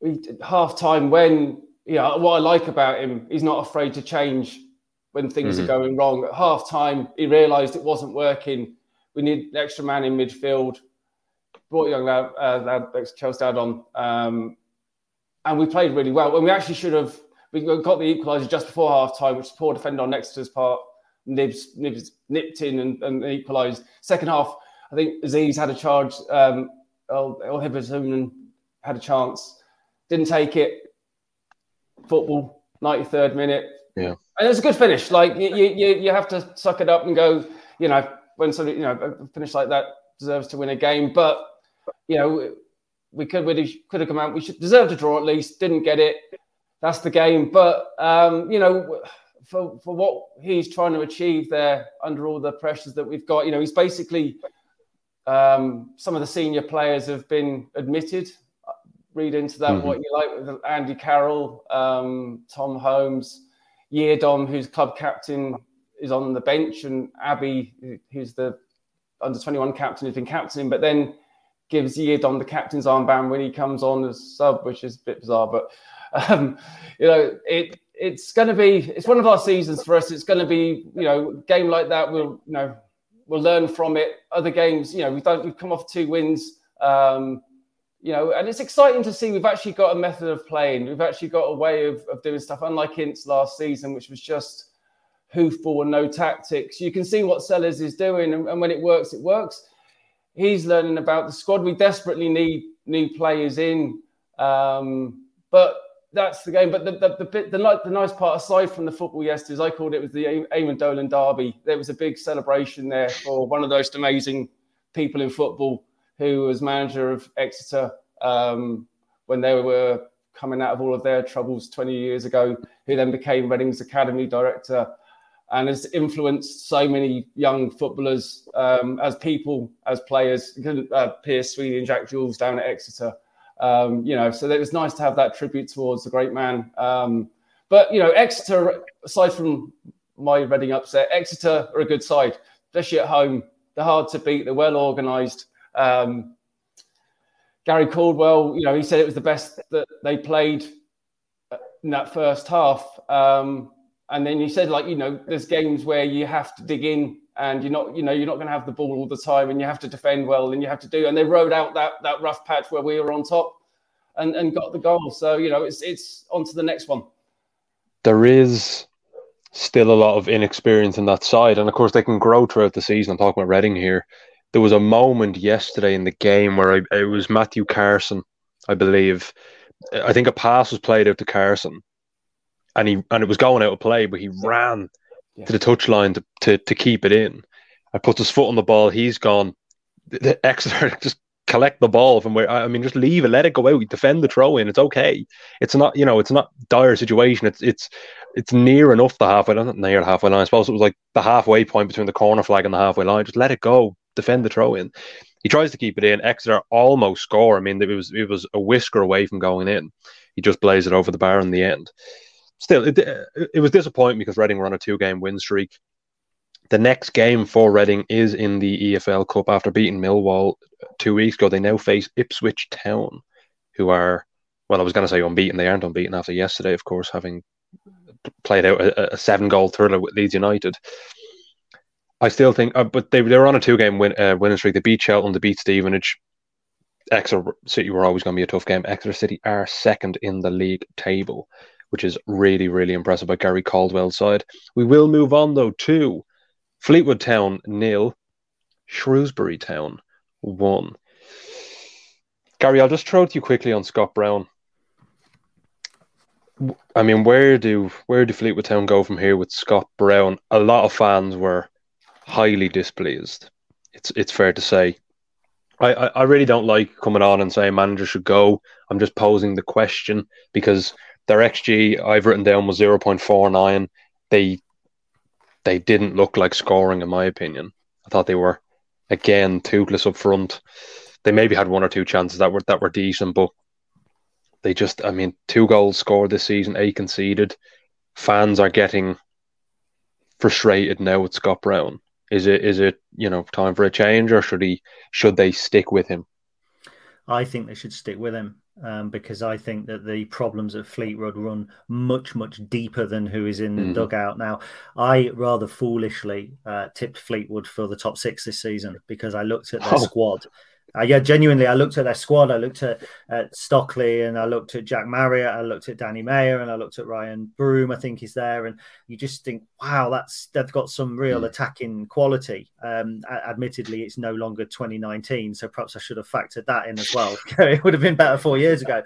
we, half time when you know what I like about him, he's not afraid to change when things mm-hmm. are going wrong. At half time, he realised it wasn't working. We need an extra man in midfield. Brought young lad, uh, lad Chelsea on. Um, and we played really well. And we actually should have we got the equaliser just before half time, which poor defender on Exeter's part nibs, nibs nipped in and, and equalised. Second half, I think Azeez had a charge. Um, El, El had a chance, didn't take it. Football, 93rd minute. Yeah. And it was a good finish. Like you, you, you have to suck it up and go, you know, when somebody, you know, a finish like that deserves to win a game. But, you know, we could we could have come out. We should deserve to draw at least. Didn't get it. That's the game. But um, you know, for for what he's trying to achieve there, under all the pressures that we've got, you know, he's basically um, some of the senior players have been admitted. Read into that mm-hmm. what you like with Andy Carroll, um, Tom Holmes, Yiadom, who's club captain, is on the bench, and Abby, who's the under 21 captain, has been captaining. But then gives Yiadom the captain's armband when he comes on as sub, which is a bit bizarre. But um, you know, it it's going to be it's one of our seasons for us. It's going to be you know game like that. We'll you know we'll learn from it. Other games, you know, we've done we've come off two wins. Um, you know, and it's exciting to see we've actually got a method of playing. We've actually got a way of, of doing stuff, unlike Ince last season, which was just hoofball and no tactics. You can see what Selles is doing, and, and when it works, it works he's learning about the squad. We desperately need new players in, um, but that's the game. But the the, the, bit, the, the nice part, aside from the football yesterday, as I called it, was the Eamonn Dolan derby. There was a big celebration there for one of those amazing people in football who was manager of Exeter um, when they were coming out of all of their troubles 20 years ago, who then became Reading's academy director and has influenced so many young footballers um, as people, as players. Uh, Pierce Sweeney and Jack Jules down at Exeter. Um, you know, so it was nice to have that tribute towards the great man. Um, but you know, Exeter, aside from my Reading upset, Exeter are a good side, especially at home. They're hard to beat. They're well organised. Um, Gary Caldwell, you know, he said it was the best that they played in that first half. Um, and then you said like you know there's games where you have to dig in and you're not you know you're not going to have the ball all the time and you have to defend well and you have to do and they rode out that that rough patch where we were on top and and got the goal. So you know it's it's on to the next one. There is still a lot of inexperience in that side. And of course they can grow throughout the season. I'm talking about reading here. There was a moment yesterday in the game where I, it was matthew carson i believe. I think a pass was played out to carson and he and it was going out of play, but he ran yeah. to the touchline to, to to keep it in. I put his foot on the ball. He's gone. The Exeter *laughs* just collect the ball from where I mean, just leave it, let it go out, defend the throw in. It's okay. It's not you know, it's not dire situation. It's it's it's near enough the halfway line, not near the halfway line. I suppose it was like the halfway point between the corner flag and the halfway line. Just let it go, defend the throw in. He tries to keep it in. Exeter almost score. I mean, it was it was a whisker away from going in. He just blazed it over the bar in the end still, it, it was disappointing because Reading were on a two game win streak. The next game for Reading is in the EFL Cup after beating Millwall two weeks ago. They now face Ipswich Town, who are, well, I was going to say unbeaten. They aren't unbeaten after yesterday, of course, having played out a, a seven goal thriller with Leeds United. I still think, uh, but they, they were on a two game win, uh, winning streak. They beat Cheltenham, they beat Stevenage. Exeter City were always going to be a tough game. Exeter City are second in the league table, which is really, really impressive by Gary Caldwell's side. We will move on, though, to Fleetwood Town nil, Shrewsbury Town one. Gary, I'll just throw it to you quickly on Scott Brown. I mean, where do where do Fleetwood Town go from here with Scott Brown? A lot of fans were highly displeased. It's it's fair to say. I, I, I really don't like coming on and saying manager should go. I'm just posing the question because their XG I've written down was zero point four nine. They they didn't look like scoring, in my opinion. I thought they were again toothless up front. They maybe had one or two chances that were that were decent, but they just I mean, two goals scored this season, eight conceded. Fans are getting frustrated now with Scott Brown. Is it is it, you know, time for a change or should he should they stick with him? I think they should stick with him um, because I think that the problems at Fleetwood run much, much deeper than who is in the mm. dugout. Now, I rather foolishly uh, tipped Fleetwood for the top six this season because I looked at their oh. squad uh, yeah, genuinely, I looked at their squad. I looked at, at Stockley and I looked at Jack Marriott. I looked at Danny Mayor and I looked at Ryan Broom. I think he's there, and you just think, wow, that's they've got some real mm. attacking quality. Um, admittedly, it's no longer 2019, so perhaps I should have factored that in as well. *laughs* it would have been better four years ago.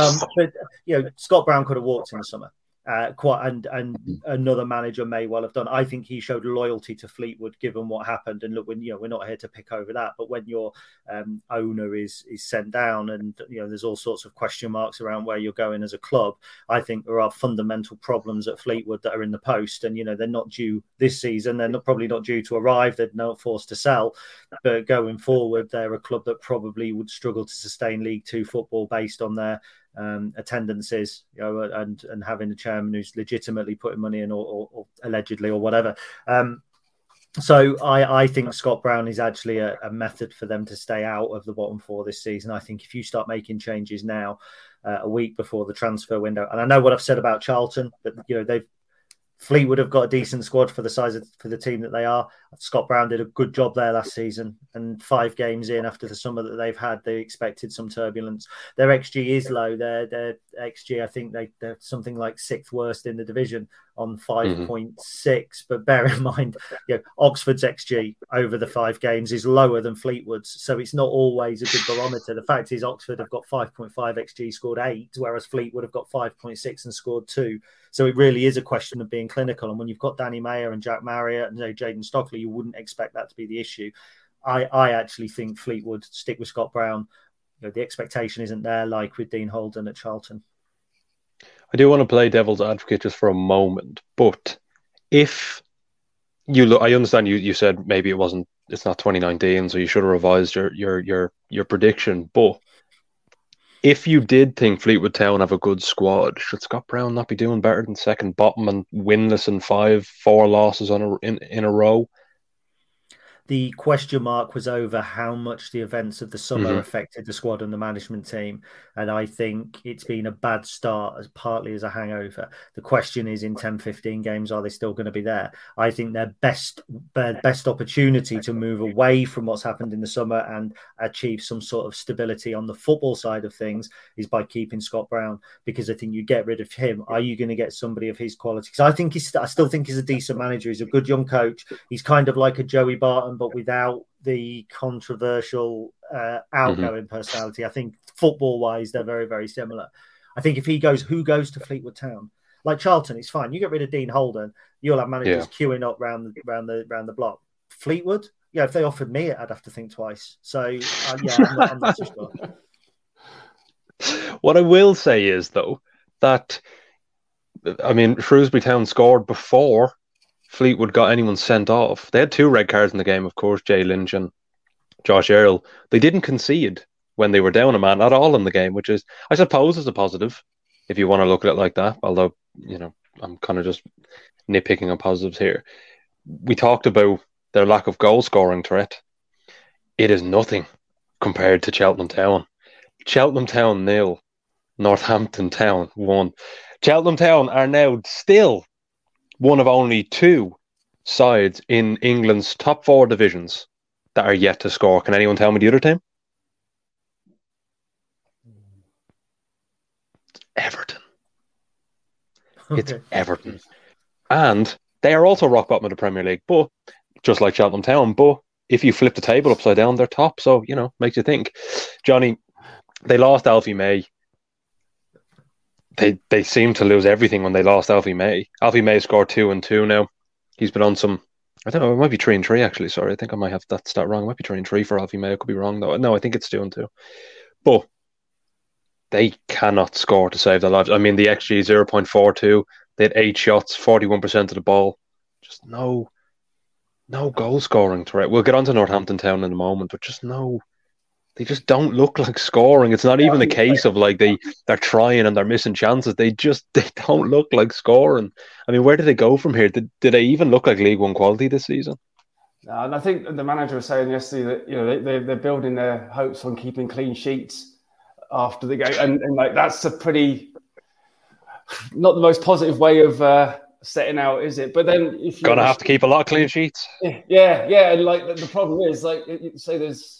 Um, but you know, Scott Brown could have walked in the summer uh, quite and and another manager may well have done. I think he showed loyalty to Fleetwood given what happened. And look, when you know we're not here to pick over that, but when your um, owner is is sent down and you know there's all sorts of question marks around where you're going as a club, I think there are fundamental problems at Fleetwood that are in the post, and you know they're not due this season. They're not probably not due to arrive. They're not forced to sell, but going forward, they're a club that probably would struggle to sustain League Two football based on their um, attendances, you know, and and having a chairman who's legitimately putting money in or, or, or allegedly or whatever. Um, so I, I think Scott Brown is actually a, a, method for them to stay out of the bottom four this season. I think if you start making changes now, uh, a week before the transfer window, and I know what I've said about Charlton, but you know they've Fleetwood have got a decent squad for the size of for the team that they are. Scott Brown did a good job there last season, and five games in after the summer that they've had, they expected some turbulence. Their xG is low. Their their xG, I think they they're something like sixth worst in the division on 5.6. Mm-hmm. But bear in mind, you know, Oxford's XG over the five games is lower than Fleetwood's. So it's not always a good barometer. The fact is, Oxford have got 5.5 XG, scored eight, whereas Fleetwood have got 5.6 and scored two. So it really is a question of being clinical. And when you've got Danny Mayor and Jack Marriott and you know, Jayden Stockley, you wouldn't expect that to be the issue. I, I actually think Fleetwood stick with Scott Brown. You know, the expectation isn't there like with Dean Holden at Charlton. I do want to play devil's advocate just for a moment, but if you look, I understand you, you said maybe it wasn't, it's not 2019, so you should have revised your your your your prediction. But if you did think Fleetwood Town have a good squad, should Scott Brown not be doing better than second bottom and winless in five, four losses on a, in in a row? The question mark was over how much the events of the summer mm-hmm. affected the squad and the management team. And I think it's been a bad start as partly as a hangover. The question is in 10, 15 games, are they still going to be there? I think their best their best opportunity to move away from what's happened in the summer and achieve some sort of stability on the football side of things is by keeping Scott Brown. Because I think you get rid of him. Are you going to get somebody of his quality? Because I think he's I still think he's a decent manager. He's a good young coach. He's kind of like a Joey Barton but without the controversial uh, outgoing mm-hmm. personality. I think football wise, they're very, very similar. I think if he goes, who goes to Fleetwood Town? Like Charlton, it's fine. You get rid of Dean Holden, you'll have managers yeah. queuing up round the round the round the block. Fleetwood, yeah, if they offered me it, I'd have to think twice. So uh, yeah, I'm not, I'm not sure. *laughs* What I will say is though that I mean Shrewsbury Town scored before Fleetwood got anyone sent off. They had two red cards in the game, of course, Jay Lynch and Josh Earl. They didn't concede when they were down a man at all in the game, which is, I suppose, is a positive if you want to look at it like that. Although, you know, I'm kind of just nitpicking on positives here. we talked about their lack of goal scoring threat. It is nothing compared to Cheltenham Town. Cheltenham Town nil, Northampton Town one. Cheltenham Town are now still one of only two sides in England's top four divisions that are yet to score. Can anyone tell me the other team? Everton. Okay. It's *laughs* Everton. And they are also rock bottom of the Premier League, but just like Cheltenham Town. But if you flip the table upside down, they're top. So, you know, makes you think. Johnny, they lost Alfie May. They they seem to lose everything when they lost Alfie May. Alfie May scored two and two now. He's been on some I don't know, it might be three and three actually. Sorry, I think I might have that stat wrong. It might be three and three for Alfie May. I could be wrong though. No, I think it's two and two. But they cannot score to save their lives. I mean, the XG zero point four two. They had eight shots, forty one percent of the ball. Just no, no goal scoring threat. We'll get on to Northampton Town in a moment, but just no. They just don't look like scoring. It's not even the case of like they they're trying and they're missing chances. They just *laughs* they don't look like scoring. I mean, where do they go from here? Did did they even look like League One quality this season? and I think the manager was saying yesterday that you know they, they they're building their hopes on keeping clean sheets after the game, and, and like that's a pretty not the most positive way of uh, setting out, is it? But then if you're gonna have to keep a lot of clean sheets, yeah, yeah, and like the, the problem is like you say there's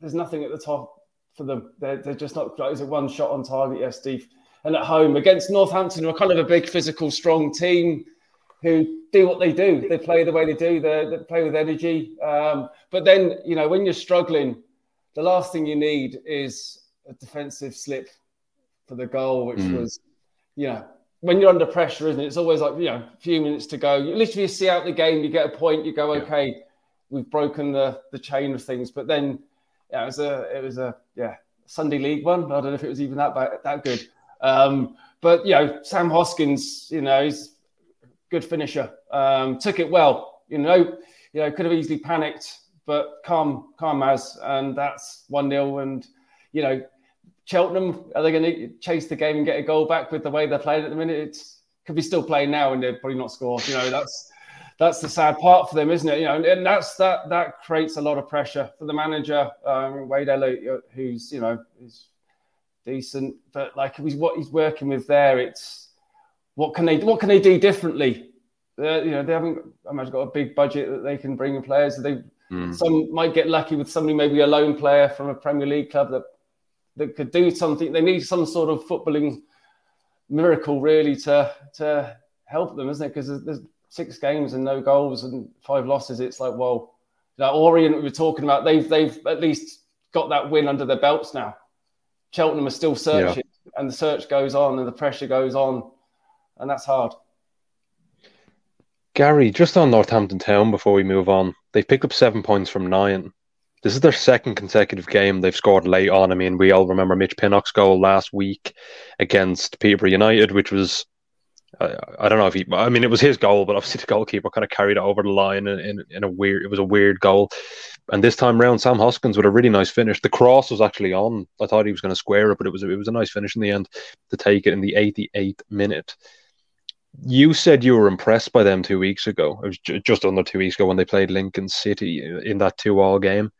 there's nothing at the top for them. They're, they're just not. Like, is it one shot on target? Yes, Steve. And at home against Northampton, we're kind of a big physical, strong team who do what they do. They play the way they do. They, they play with energy. Um, but then, you know, when you're struggling, the last thing you need is a defensive slip for the goal, which mm. was, you know, when you're under pressure, isn't it? It's always like, you know, a few minutes to go. You literally see out the game, you get a point, you go, okay, yeah. we've broken the, the chain of things. But then, yeah, it was a, it was a, yeah, Sunday League one. I don't know if it was even that that good. Um, but, you know, Sam Hoskins, you know, he's a good finisher. Um, took it well, you know, you know, could have easily panicked, but calm, calm as, and that's 1 0. And, you know, Cheltenham, are they going to chase the game and get a goal back with the way they're playing at the minute? It's could be still playing now and they're probably not scored. You know, that's that's the sad part for them, isn't it? You know, and, that's that that creates a lot of pressure for the manager, um, Wade Elliott, who's you know is decent, but like he's what he's working with there. It's what can they what can they do differently? Uh, you know, they haven't I imagine got a big budget that they can bring in players. They mm. some might get lucky with somebody, maybe a lone player from a Premier League club that that could do something. They need some sort of footballing miracle really to to help them, isn't it? Because there's, there's, six games and no goals and five losses. It's like, well, that Orient we were talking about, they've they've at least got that win under their belts now. Cheltenham are still searching, yeah. and the search goes on, and the pressure goes on, and that's hard. Gary, just on Northampton Town before we move on, they've picked up seven points from nine. This is their second consecutive game they've scored late on. I mean, we all remember Mitch Pinnock's goal last week against Peterborough United, which was I, I don't know if he. I mean, it was his goal, but obviously the goalkeeper kind of carried it over the line in, in, in a weird. It was a weird goal. And this time round, Sam Hoskins with a really nice finish. The cross was actually on. I thought he was going to square it, but it was it was a nice finish in the end to take it in the 88th minute. You said you were impressed by them two weeks ago. It was ju- just under two weeks ago when they played Lincoln City in that two-all game.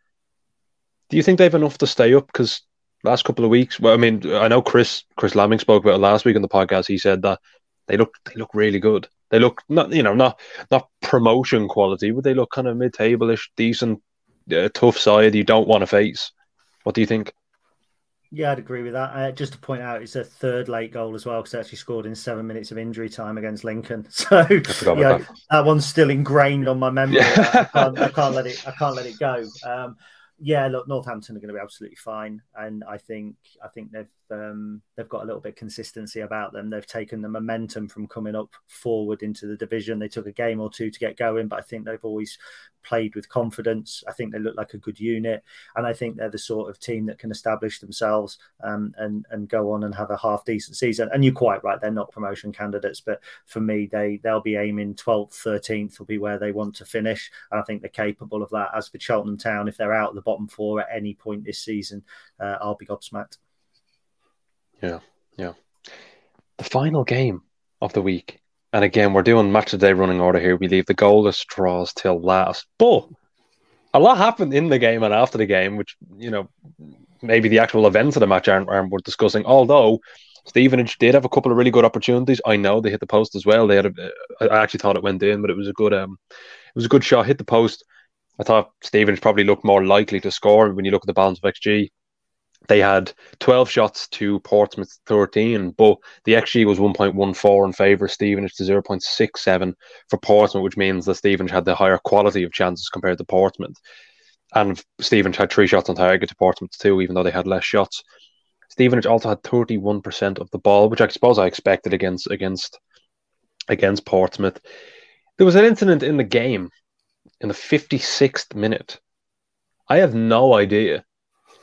Do you think they have enough to stay up? Because last couple of weeks, well, I mean, I know Chris Chris Lamming spoke about it last week on the podcast. He said that they look they look really good. They look not you know not not promotion quality, but they look kind of mid table ish, decent, uh, tough side you don't want to face. What do you think? Yeah, I'd agree with that. Uh, just to point out, it's a third late goal as well because they actually scored in seven minutes of injury time against Lincoln. *laughs* So yeah, that. that. one's still ingrained on my memory. Yeah. I, can't, I, can't, let it. *laughs* I can't let it go. Um, yeah, look, Northampton are going to be absolutely fine, and I think I think they've um, they've got a little bit of consistency about them. They've taken the momentum from coming up forward into the division. They took a game or two to get going, but I think they've always played with confidence. I think they look like a good unit, and I think they're the sort of team that can establish themselves um, and and go on and have a half decent season. And you're quite right; they're not promotion candidates, but for me, they they'll be aiming 12th, 13th will be where they want to finish, and I think they're capable of that. As for Cheltenham Town, if they're out of the bottom four at any point this season, uh, I'll be gobsmacked. Yeah, yeah. The final game of the week and again, we're doing match of the day running order here. We leave the goalless draws till last, but a lot happened in the game and after the game, which you know maybe the actual events of the match aren't, aren't worth discussing. Although Stevenage did have a couple of really good opportunities. I know they hit the post as well. They had a, I actually thought it went in, but it was a good um, it was a good shot. Hit the post. I thought Stevenage probably looked more likely to score when you look at the balance of XG. They had 12 shots to Portsmouth 13, but the XG was 1.14 in favour of Stevenage to 0.67 for Portsmouth, which means that Stevenage had the higher quality of chances compared to Portsmouth. And Stevenage had three shots on target to Portsmouth too, even though they had less shots. Stevenage also had 31% of the ball, which I suppose I expected against against against Portsmouth. There was an incident in the game in the 56th minute. I have no idea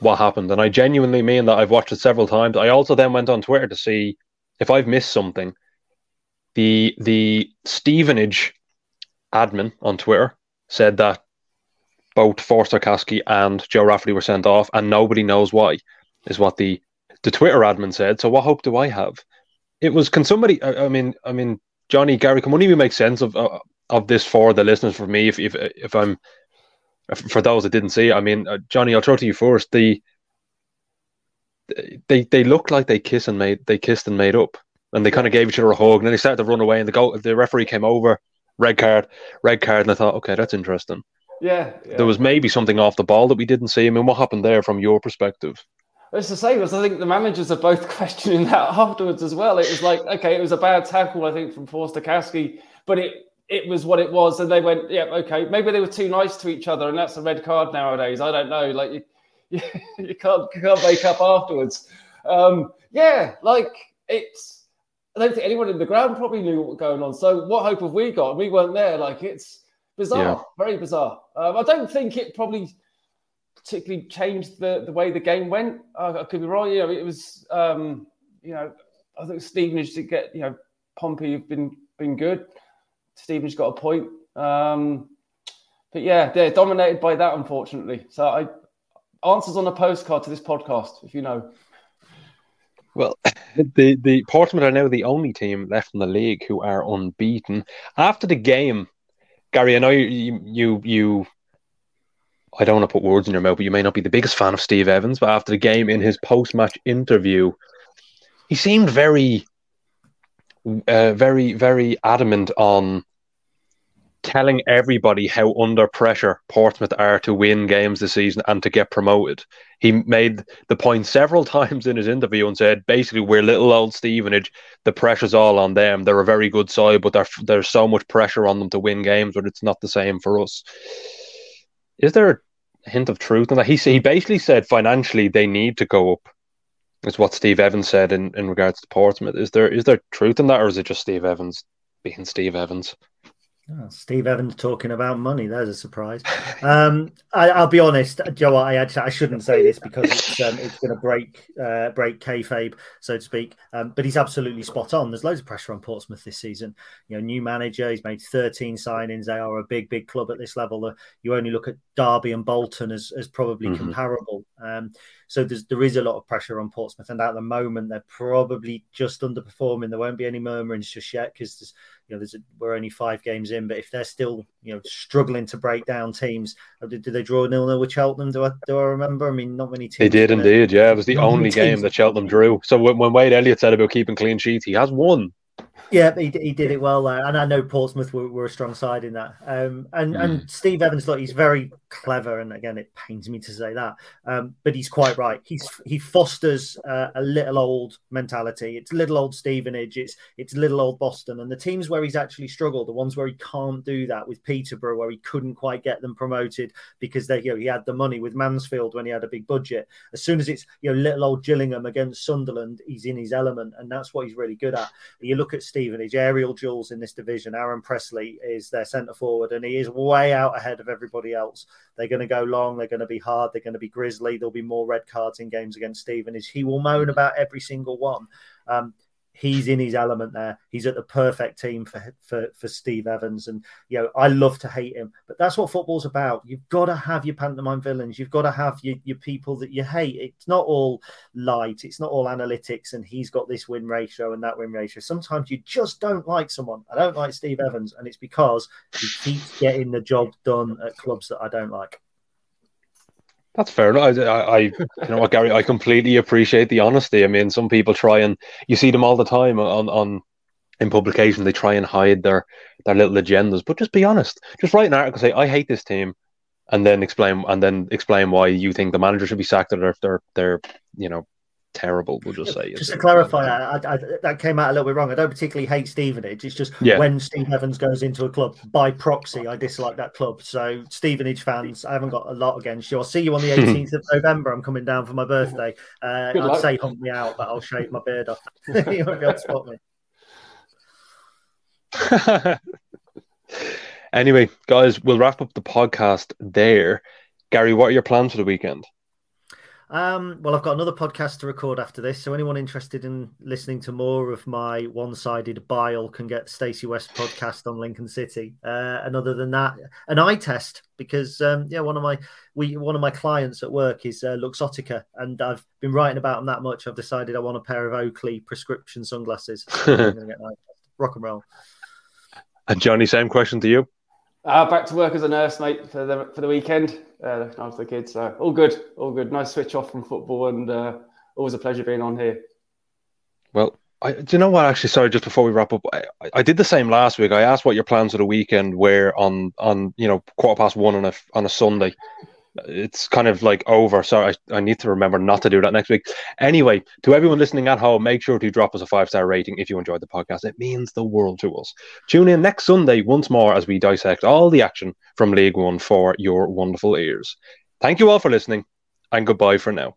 what happened. And I genuinely mean that I've watched it several times. I also then went on Twitter to see if I've missed something. The the Stevenage admin on Twitter said that both Forster-Caskey and Joe Rafferty were sent off, and nobody knows why, is what the the Twitter admin said. So what hope do I have? It was can somebody? I, I mean, I mean, Johnny Gary, can one of you make sense of uh, of this for the listeners? For me, if if if I'm for those that didn't see, I mean, uh, Johnny, I'll throw to you first. The they they looked like they kissed and made they kissed and made up, and they kind of gave each other a hug, and then they started to run away, and the go the referee came over, red card, red card, and I thought, okay, that's interesting. Yeah, yeah. there was maybe something off the ball that we didn't see. I mean, what happened there from your perspective? It's the same as I think the managers are both *laughs* questioning that afterwards as well. It was like, okay, it was a bad tackle, I think, from Forster-Caskey, but it it was what it was, and they went, yeah, okay, maybe they were too nice to each other, and that's a red card nowadays. I don't know, like you, *laughs* you, you can't you can't make up afterwards. Um, yeah, like it's. I don't think anyone in the ground probably knew what was going on. So what hope have we got? We weren't there. Like it's bizarre, yeah. very bizarre. Um, I don't think it probably particularly changed the, the way the game went. I, I could be wrong. You know, it was um, you know I think Stevenage to get you know Pompey have been been good. Stephen's got a point. Um, but yeah, they're dominated by that, unfortunately. So I answers on a postcard to this podcast, if you know. Well, *laughs* the the Portsmouth are now the only team left in the league who are unbeaten. After the game, Gary, I know you you you. I don't want to put words in your mouth, but you may not be the biggest fan of Steve Evans. But after the game, in his post match interview, he seemed very uh, very, very adamant on telling everybody how under pressure Portsmouth are to win games this season and to get promoted. He made the point several *laughs* times in his interview and said, basically, we're little old Stevenage. The pressure's all on them. They're a very good side, but there's so much pressure on them to win games, but it's not the same for us. Is there a hint of truth in that? He, he basically said financially they need to go up is what Steve Evans said in, in regards to Portsmouth. Is there is there truth in that, or is it just Steve Evans being Steve Evans? Oh, Steve Evans talking about money. There's a surprise. Um, I, will be honest, Joe. I I shouldn't say this because it's, um, it's going to break uh, break kayfabe, so to speak. Um, but he's absolutely spot on. There's loads of pressure on Portsmouth this season. You know, new manager. He's made 13 signings. They are a big, big club at this level. You only look at Derby and Bolton as, as probably mm-hmm. comparable. Um, so there's, there is a lot of pressure on Portsmouth, and at the moment they're probably just underperforming. There won't be any murmurings just yet because you know there's a, we're only five games in. But if they're still you know struggling to break down teams, uh, did, did they draw nil nil with Cheltenham? Do I do I remember? I mean, not many teams. They did indeed. Yeah, it was the only game that Cheltenham drew. So when, when Wade Elliott said about keeping clean sheets, he has one. Yeah, he, he did it well there, and I know Portsmouth were, were a strong side in that. Um, and mm. and Steve Evans, look, he's very clever, and again, it pains me to say that, um, but he's quite right. He's he fosters uh, a little old mentality. It's little old Stevenage, it's it's little old Boston, and the teams where he's actually struggled, the ones where he can't do that, with Peterborough, where he couldn't quite get them promoted because they you know he had the money with Mansfield when he had a big budget. As soon as it's you know little old Gillingham against Sunderland, he's in his element, and that's what he's really good at. You look at Stevenage, aerial jewels in this division. Aaron Presley is their centre forward, and he is way out ahead of everybody else. They're going to go long. They're going to be hard. They're going to be grisly. There'll be more red cards in games against Stevenage. He will moan about every single one. Um, he's in his element there. He's at the perfect team for, for for Steve Evans, and you know I love to hate him, but that's what football's about. You've got to have your pantomime villains. You've got to have your, your people that you hate. It's not all light. It's not all analytics, and he's got this win ratio and that win ratio. Sometimes you just don't like someone. I don't like Steve Evans, and it's because he keeps getting the job done at clubs that I don't like. That's fair. I, I, you know what, Gary? I completely appreciate the honesty. I mean, some people try and you see them all the time on on in publication. They try and hide their their little agendas, but just be honest. Just write an article, say I hate this team, and then explain and then explain why you think the manager should be sacked or if they're they're you know terrible. We'll just say. Just to clarify, I, I, that came out a little bit wrong. I don't particularly hate Stevenage. It's just yeah. when Steve Evans goes into a club by proxy, I dislike that club. So Stevenage fans, I haven't got a lot against you. I'll see you on the *laughs* 18th of November. I'm coming down for my birthday. Uh, I'd luck. say hunt me out, but I'll shave my beard off. *laughs* you won't be able to spot me. *laughs* anyway, guys, we'll wrap up the podcast there. Gary, what are your plans for the weekend? Um, well, I've got another podcast to record after this, so anyone interested in listening to more of my one-sided bile can get Stacey West podcast on Lincoln City. Uh, and other than that, an eye test because um, yeah, one of my we one of my clients at work is uh, Luxottica, and I've been writing about them that much. I've decided I want a pair of Oakley prescription sunglasses. *laughs* So Rock and roll. And Johnny, same question to you. Uh, back to work as a nurse, mate, for the for the weekend. Uh, after the kids, so all good, all good. Nice switch off from football, and uh, always a pleasure being on here. Well, I, do you know what? Actually, sorry, just before we wrap up, I, I did the same last week. I asked what your plans for the weekend were on on you know quarter past one on a on a Sunday, it's kind of like over. So I, I need to remember not to do that next week. Anyway, to everyone listening at home, make sure to drop us a five star rating if you enjoyed the podcast. It means the world to us. Tune in next Sunday once more as we dissect all the action from League One for your wonderful ears. Thank you all for listening, and goodbye for now.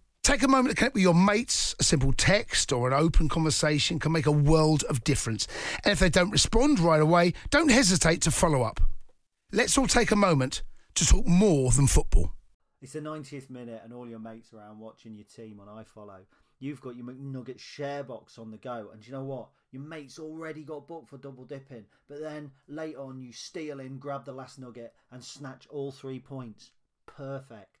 Take a moment to connect with your mates. A simple text or an open conversation can make a world of difference. And if they don't respond right away, don't hesitate to follow up. Let's all take a moment to talk more than football. It's the 90th minute, and all your mates around watching your team on iFollow. You've got your McNugget share box on the go, and you know what? Your mate's already got booked for double dipping, but then late on, you steal in, grab the last nugget, and snatch all three points. Perfect.